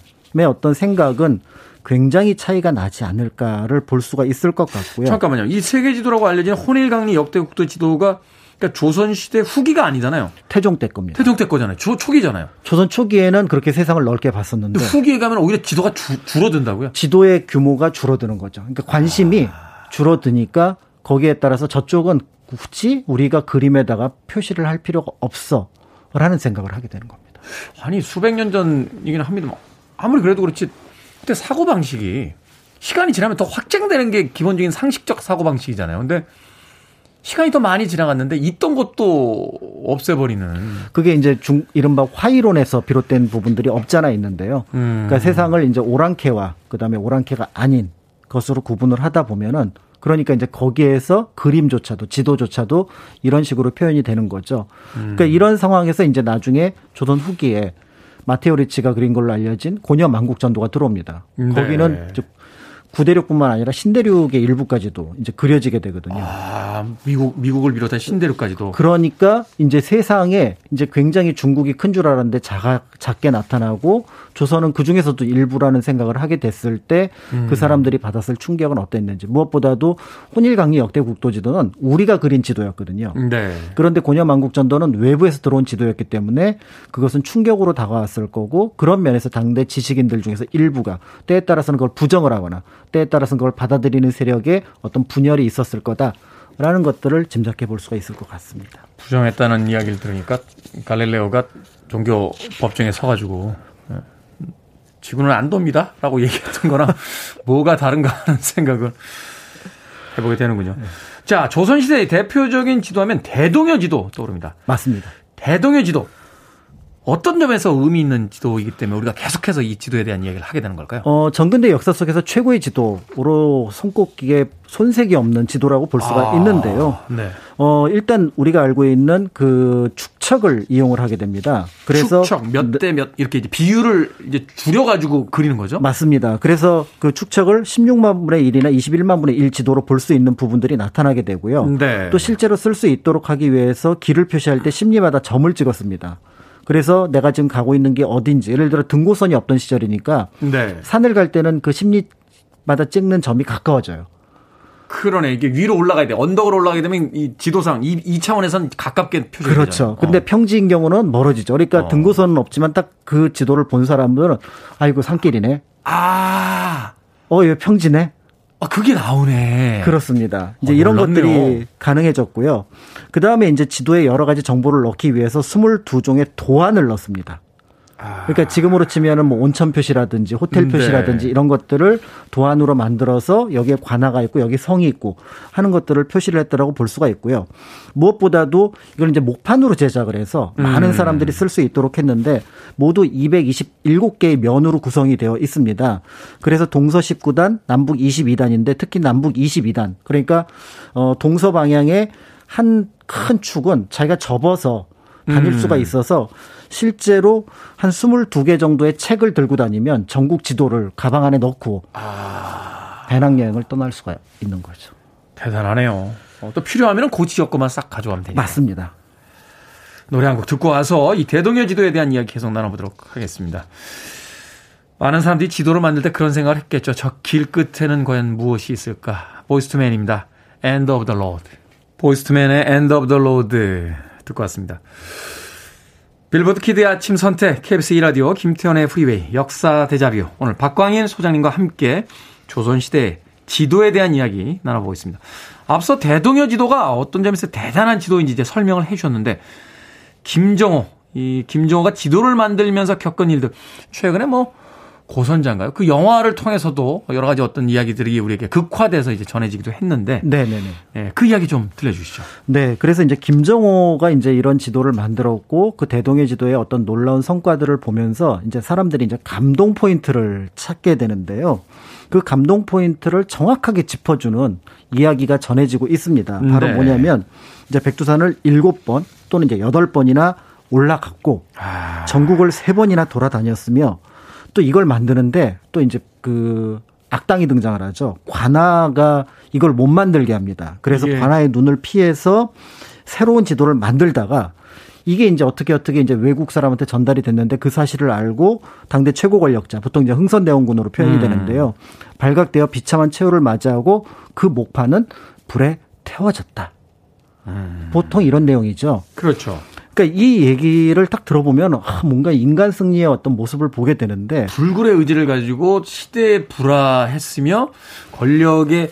어떤 생각은 굉장히 차이가 나지 않을까를 볼 수가 있을 것 같고요. 잠깐만요. 이 세계 지도라고 알려진 혼일강리 역대 국도 지도가 그러니까 조선 시대 후기가 아니잖아요. 태종 때 겁니다. 태종 때 거잖아요. 초, 초기잖아요. 조선 초기에는 그렇게 세상을 넓게 봤었는데 후기에 가면 오히려 지도가 주, 줄어든다고요? 지도의 규모가 줄어드는 거죠. 그러니까 관심이 아... 줄어드니까 거기에 따라서 저쪽은 굳이 우리가 그림에다가 표시를 할 필요가 없어. 라는 생각을 하게 되는 겁니다. 아니, 수백 년 전이긴 합니다. 아무리 그래도 그렇지, 그때 사고방식이 시간이 지나면 더 확장되는 게 기본적인 상식적 사고방식이잖아요. 근데 시간이 더 많이 지나갔는데 있던 것도 없애버리는. 그게 이제 중 이른바 화이론에서 비롯된 부분들이 없잖아 있는데요. 음. 그러니까 세상을 이제 오랑캐와 그다음에 오랑캐가 아닌 것으로 구분을 하다 보면은 그러니까 이제 거기에서 그림조차도 지도조차도 이런 식으로 표현이 되는 거죠. 음. 그러니까 이런 상황에서 이제 나중에 조선 후기에 마테오 리치가 그린 걸로 알려진 고녀 만국 전도가 들어옵니다. 네. 거기는 구대륙뿐만 아니라 신대륙의 일부까지도 이제 그려지게 되거든요. 아, 미국 미국을 비롯한 신대륙까지도. 그러니까 이제 세상에 이제 굉장히 중국이 큰 줄 알았는데 작아 작게 나타나고 조선은 그 중에서도 일부라는 생각을 하게 됐을 때그 음. 사람들이 받았을 충격은 어땠는지 무엇보다도 혼일강리 역대 국도지도는 우리가 그린 지도였거든요. 네. 그런데 고려만국전도는 외부에서 들어온 지도였기 때문에 그것은 충격으로 다가왔을 거고 그런 면에서 당대 지식인들 중에서 일부가 때에 따라서는 그걸 부정을 하거나 때에 따라서는 그걸 받아들이는 세력에 어떤 분열이 있었을 거다라는 것들을 짐작해 볼 수가 있을 것 같습니다. 부정했다는 이야기를 들으니까 갈릴레오가 종교 법정에 서가지고 예, 지구는 안 돕니다. 라고 얘기했던 거랑 뭐가 다른가 하는 생각을 해보게 되는군요. 자, 조선시대의 대표적인 지도하면 대동여 지도 떠오릅니다. 맞습니다. 대동여 지도. 어떤 점에서 의미 있는 지도이기 때문에 우리가 계속해서 이 지도에 대한 이야기를 하게 되는 걸까요? 어, 정근대 역사 속에서 최고의 지도로 손꼽기에 손색이 없는 지도라고 볼 수가 아, 있는데요. 네. 어, 일단 우리가 알고 있는 그 축척을 이용을 하게 됩니다. 그래서 축척 몇 대 몇 이렇게 이제 비율을 이제 줄여 가지고 그리는 거죠? 맞습니다. 그래서 그 축척을 16만 분의 1이나 21만 분의 1 지도로 볼 수 있는 부분들이 나타나게 되고요. 네. 또 실제로 쓸 수 있도록 하기 위해서 길을 표시할 때 심리마다 점을 찍었습니다. 그래서 내가 지금 가고 있는 게 어딘지 예를 들어 등고선이 없던 시절이니까 네. 산을 갈 때는 그 심리마다 찍는 점이 가까워져요. 그러네. 이게 위로 올라가야 돼. 언덕으로 올라가게 되면 이 지도상 이, 이 차원에선 가깝게 표시가 그렇죠. 되잖아요. 근데 어. 평지인 경우는 멀어지죠. 그러니까 어. 등고선은 없지만 딱 그 지도를 본 사람들은 아이고 산길이네. 아. 어, 이 평지네. 아, 그게 나오네. 그렇습니다. 이제 어, 이런 것들이 가능해졌고요. 그 다음에 이제 지도에 여러 가지 정보를 넣기 위해서 22종의 도안을 넣습니다. 그러니까 지금으로 치면은 뭐 온천 표시라든지 호텔 네. 표시라든지 네. 이런 것들을 도안으로 만들어서 여기에 관하가 있고 여기 성이 있고 하는 것들을 표시를 했다라고 볼 수가 있고요. 무엇보다도 이걸 이제 목판으로 제작을 해서 많은 음. 사람들이 쓸 수 있도록 했는데 모두 227개의 면으로 구성이 되어 있습니다. 그래서 동서 19단, 남북 22단인데 특히 남북 22단. 그러니까 어 동서 방향의 한 큰 축은 자기가 접어서 다닐 음. 수가 있어서 실제로 한 22개 정도의 책을 들고 다니면 전국 지도를 가방 안에 넣고 아. 배낭여행을 떠날 수가 있는 거죠. 대단하네요. 어, 또 필요하면 그 지역 것만 싹 가져가면 되니까. 맞습니다. 노래 한 곡 듣고 와서 이 대동여 지도에 대한 이야기 계속 나눠보도록 하겠습니다. 많은 사람들이 지도를 만들 때 그런 생각을 했겠죠. 저 길 끝에는 과연 무엇이 있을까? 보이스투맨입니다. End of the Road. 보이스투맨의 End of the Road 듣고 왔습니다. 빌보드 키드의 아침 선택, KBS 2라디오, 김태훈의 프리웨이, 역사 데자뷰. 오늘 박광일 소장님과 함께 조선시대 지도에 대한 이야기 나눠보고 있습니다. 앞서 대동여 지도가 어떤 점에서 대단한 지도인지 이제 설명을 해 주셨는데, 김정호, 이 김정호가 지도를 만들면서 겪은 일들, 최근에 뭐, 고산자인가요? 그 영화를 통해서도 여러 가지 어떤 이야기들이 우리에게 극화돼서 이제 전해지기도 했는데. 네네네. 네, 그 이야기 좀 들려주시죠. 네. 그래서 이제 김정호가 이제 이런 지도를 만들었고 그 대동의 지도의 어떤 놀라운 성과들을 보면서 이제 사람들이 이제 감동 포인트를 찾게 되는데요. 그 감동 포인트를 정확하게 짚어주는 이야기가 전해지고 있습니다. 바로 네. 뭐냐면 이제 백두산을 일곱 번 또는 이제 여덟 번이나 올라갔고 아. 전국을 세 번이나 돌아다녔으며 또 이걸 만드는데 또 이제 그 악당이 등장을 하죠. 관아가 이걸 못 만들게 합니다. 그래서 예. 관아의 눈을 피해서 새로운 지도를 만들다가 이게 이제 어떻게 어떻게 이제 외국 사람한테 전달이 됐는데 그 사실을 알고 당대 최고 권력자 보통 이제 흥선대원군으로 표현이 음. 되는데요. 발각되어 비참한 최후를 맞이하고 그 목판은 불에 태워졌다. 음. 보통 이런 내용이죠. 그렇죠. 그러니까 이 얘기를 딱 들어보면 아, 뭔가 인간 승리의 어떤 모습을 보게 되는데 불굴의 의지를 가지고 시대에 불화했으며 권력에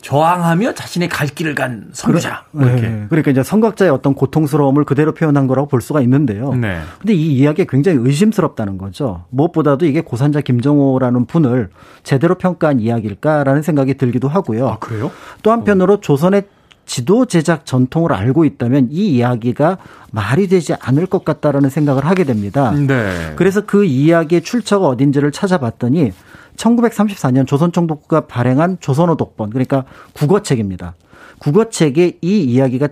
저항하며 자신의 갈 길을 간 선구자. 뭐 이렇게. 네. 그러니까 이제 선각자의 어떤 고통스러움을 그대로 표현한 거라고 볼 수가 있는데요. 네. 근데 이 이야기가 굉장히 의심스럽다는 거죠. 무엇보다도 이게 고산자 김정호라는 분을 제대로 평가한 이야기일까라는 생각이 들기도 하고요. 아, 그래요? 또 한편으로 조선의 지도 제작 전통을 알고 있다면 이 이야기가 말이 되지 않을 것 같다라는 생각을 하게 됩니다. 네. 그래서 그 이야기의 출처가 어딘지를 찾아봤더니 1934년 조선총독부가 발행한 조선어 독본 그러니까 국어책입니다. 국어책에 이 이야기가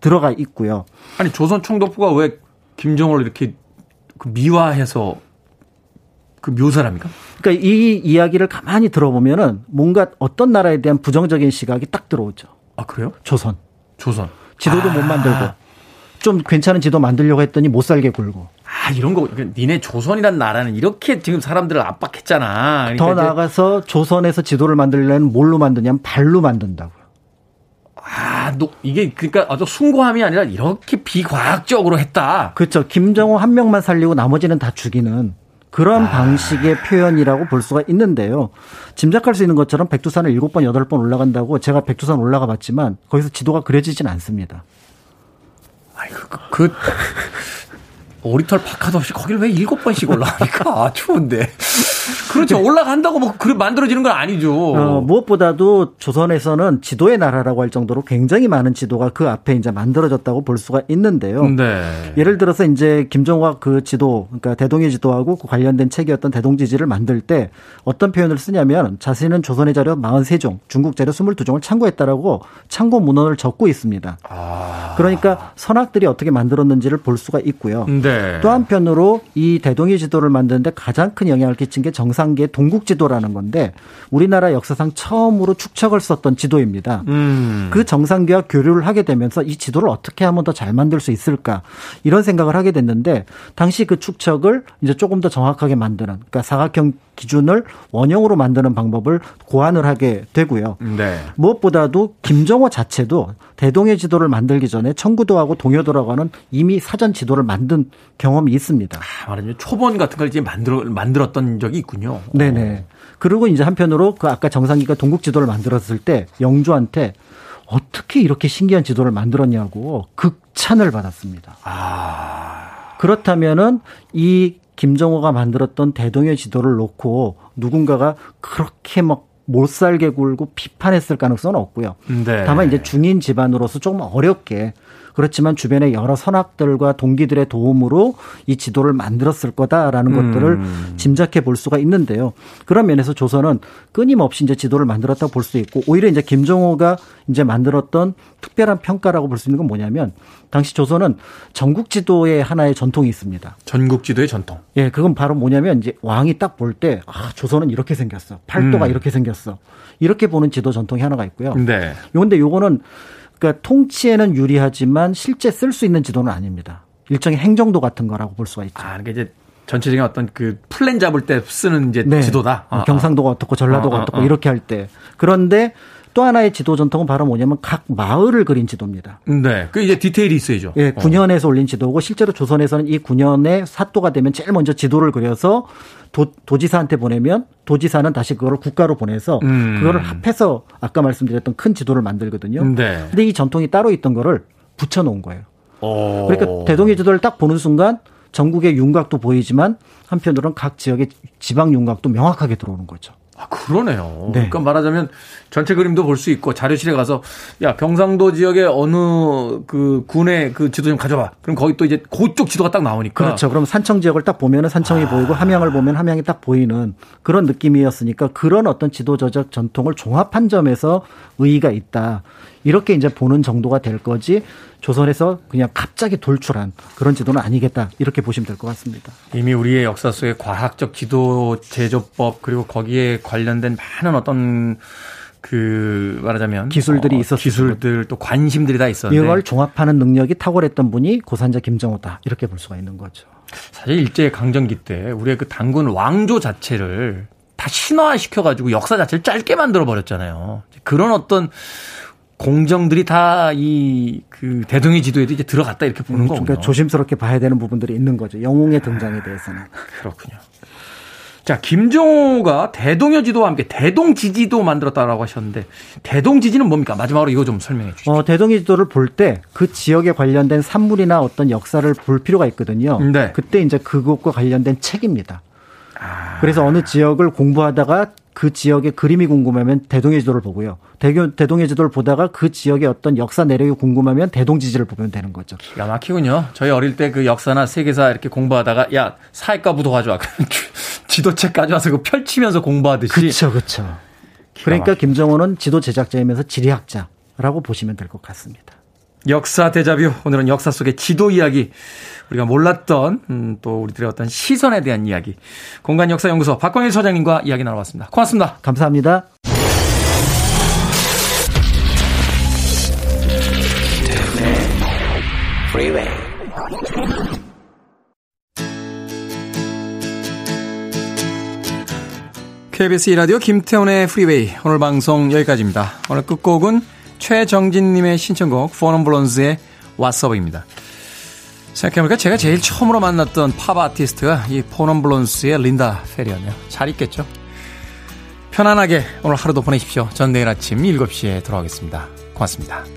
들어가 있고요. 아니 조선총독부가 왜 김정을 이렇게 그 미화해서 그 묘사랍니까? 그러니까 이 이야기를 가만히 들어보면은 뭔가 어떤 나라에 대한 부정적인 시각이 딱 들어오죠. 아 그래요? 조선. 조선. 지도도 아. 못 만들고 좀 괜찮은 지도 만들려고 했더니 못 살게 굴고. 아 이런 거 니네 조선이란 나라는 이렇게 지금 사람들을 압박했잖아. 그러니까 더 나아가서 조선에서 지도를 만들려면 뭘로 만드냐면 발로 만든다고요. 아, 너, 이게 그러니까 아주 숭고함이 아니라 이렇게 비과학적으로 했다. 그렇죠. 김정호 한 명만 살리고 나머지는 다 죽이는 그런 아. 방식의 표현이라고 볼 수가 있는데요. 짐작할 수 있는 것처럼 백두산을 7번, 8번 올라간다고 제가 백두산 올라가 봤지만 거기서 지도가 그려지진 않습니다. 아이고, 그, 그 오리털 파카도 없이 거길 왜 일곱 번씩 올라가니까 아, 추운데. 그렇죠. 올라간다고 뭐 그래 만들어지는 건 아니죠. 어, 무엇보다도 조선에서는 지도의 나라라고 할 정도로 굉장히 많은 지도가 그 앞에 이제 만들어졌다고 볼 수가 있는데요. 네. 예를 들어서 이제 김정화 그 지도, 그러니까 대동의 지도하고 그 관련된 책이었던 대동지지를 만들 때 어떤 표현을 쓰냐면 자신은 조선의 자료 43종, 중국 자료 22종을 참고했다라고 참고 문헌을 적고 있습니다. 아. 그러니까 선악들이 어떻게 만들었는지를 볼 수가 있고요. 네. 또 한편으로 이 대동의 지도를 만드는데 가장 큰 영향을 끼친 게 정상기의 동국 지도라는 건데 우리나라 역사상 처음으로 축척을 썼던 지도입니다. 음. 그 정상기와 교류를 하게 되면서 이 지도를 어떻게 하면 더 잘 만들 수 있을까 이런 생각을 하게 됐는데 당시 그 축척을 이제 조금 더 정확하게 만드는 그러니까 사각형 기준을 원형으로 만드는 방법을 고안을 하게 되고요. 네. 무엇보다도 김정호 자체도 대동의 지도를 만들기 전에 청구도하고 동요도라고 하는 이미 사전 지도를 만든 경험이 있습니다. 아, 말하자면 초본 같은 걸 이제 만들어 만들었던 적이 있군요. 네네. 그리고 이제 한편으로 그 아까 정상기가 동국 지도를 만들었을 때 영주한테 어떻게 이렇게 신기한 지도를 만들었냐고 극찬을 받았습니다. 아. 그렇다면은 이 김정호가 만들었던 대동의 지도를 놓고 누군가가 그렇게 막 못 살게 굴고 비판했을 가능성은 없고요. 네. 다만 이제 중인 집안으로서 조금 어렵게 그렇지만 주변의 여러 선악들과 동기들의 도움으로 이 지도를 만들었을 거다라는 음. 것들을 짐작해 볼 수가 있는데요. 그런 면에서 조선은 끊임없이 이제 지도를 만들었다고 볼 수 있고 오히려 이제 김정호가 이제 만들었던 특별한 평가라고 볼 수 있는 건 뭐냐면 당시 조선은 전국 지도의 하나의 전통이 있습니다. 전국 지도의 전통. 예, 그건 바로 뭐냐면 이제 왕이 딱 볼 때 아, 조선은 이렇게 생겼어. 팔도가 음. 이렇게 생겼어. 이렇게 보는 지도 전통이 하나가 있고요. 네. 요런데 요거는 그러니까 통치에는 유리하지만 실제 쓸 수 있는 지도는 아닙니다. 일종의 행정도 같은 거라고 볼 수가 있죠. 아, 그러니까 이제 전체적인 어떤 그 플랜 잡을 때 쓰는 이제 네. 지도다. 아, 경상도가 어 떻고 전라도가 아, 아, 어떻고 이렇게 할 때. 그런데 또 하나의 지도 전통은 바로 뭐냐면 각 마을을 그린 지도입니다. 네. 그 이제 디테일이 있어야죠. 예, 9년에서 어. 올린 지도고 실제로 조선에서는 이 9년에 사또가 되면 제일 먼저 지도를 그려서 도, 도지사한테 보내면 도지사는 다시 그거를 국가로 보내서 음. 그거를 합해서 아까 말씀드렸던 큰 지도를 만들거든요. 네. 근데 이 전통이 따로 있던 거를 붙여 놓은 거예요. 오. 어. 그러니까 대동의 지도를 딱 보는 순간 전국의 윤곽도 보이지만 한편으로는 각 지역의 지방 윤곽도 명확하게 들어오는 거죠. 아, 그러네요. 네. 그러니까 말하자면 전체 그림도 볼 수 있고 자료실에 가서 야, 병상도 지역의 어느 그 군의 그 지도 좀 가져와. 그럼 거기 또 이제 그쪽 지도가 딱 나오니까. 그렇죠. 그럼 산청 지역을 딱 보면은 산청이 아. 보이고 함양을 보면 함양이 딱 보이는 그런 느낌이었으니까 그런 어떤 지도 저적 전통을 종합한 점에서 의의가 있다. 이렇게 이제 보는 정도가 될 거지 조선에서 그냥 갑자기 돌출한 그런 지도는 아니겠다 이렇게 보시면 될 것 같습니다. 이미 우리의 역사 속에 과학적 지도 제조법 그리고 거기에 관련된 많은 어떤 그 말하자면 기술들이 어, 있었 기술들 또 관심들이 다 있었는데 이걸 종합하는 능력이 탁월했던 분이 고산자 김정호다 이렇게 볼 수가 있는 거죠. 사실 일제 강점기 때 우리의 그 당군 왕조 자체를 다 신화화 시켜가지고 역사 자체를 짧게 만들어 버렸잖아요. 그런 어떤 공정들이 다 이 그 대동의 지도에도 이제 들어갔다 이렇게 보는 음, 거군요. 그러니까 조심스럽게 봐야 되는 부분들이 있는 거죠. 영웅의 등장에 대해서는. 그렇군요. 자, 김종호가 대동여 지도와 함께 대동 지지도 만들었다라고 하셨는데 대동 지지는 뭡니까? 마지막으로 이거 좀 설명해 주시죠. 어, 대동의 지도를 볼 때 그 지역에 관련된 산물이나 어떤 역사를 볼 필요가 있거든요. 네. 그때 이제 그것과 관련된 책입니다. 아. 그래서 어느 지역을 공부하다가 그 지역의 그림이 궁금하면 대동의 지도를 보고요. 대교, 대동의 지도를 보다가 그 지역의 어떤 역사 내력이 궁금하면 대동 지지를 보면 되는 거죠. 기가 막히군요. 저희 어릴 때 그 역사나 세계사 이렇게 공부하다가 야 사회과 부도 가져와. 지도책 가져와서 그 펼치면서 공부하듯이. 그렇죠, 그렇죠. 그러니까 김정은은 지도 제작자이면서 지리학자라고 보시면 될 것 같습니다. 역사 대자뷰. 오늘은 역사 속의 지도 이야기. 우리가 몰랐던 음, 또 우리들의 어떤 시선에 대한 이야기. 공간 역사 연구소 박광일 소장님과 이야기 나눠봤습니다. 고맙습니다. 감사합니다. KBS 이라디오 김태훈의 프리웨이 오늘 방송 여기까지입니다. 오늘 끝곡은 최정진님의 신청곡 포넘블론즈의 왓썹입니다. 생각해보니까 제가 제일 처음으로 만났던 팝 아티스트가 이 포 넌 블론즈의 린다 페리였네요. 잘 있겠죠? 편안하게 오늘 하루도 보내십시오. 전 내일 아침 7시에 돌아오겠습니다. 고맙습니다.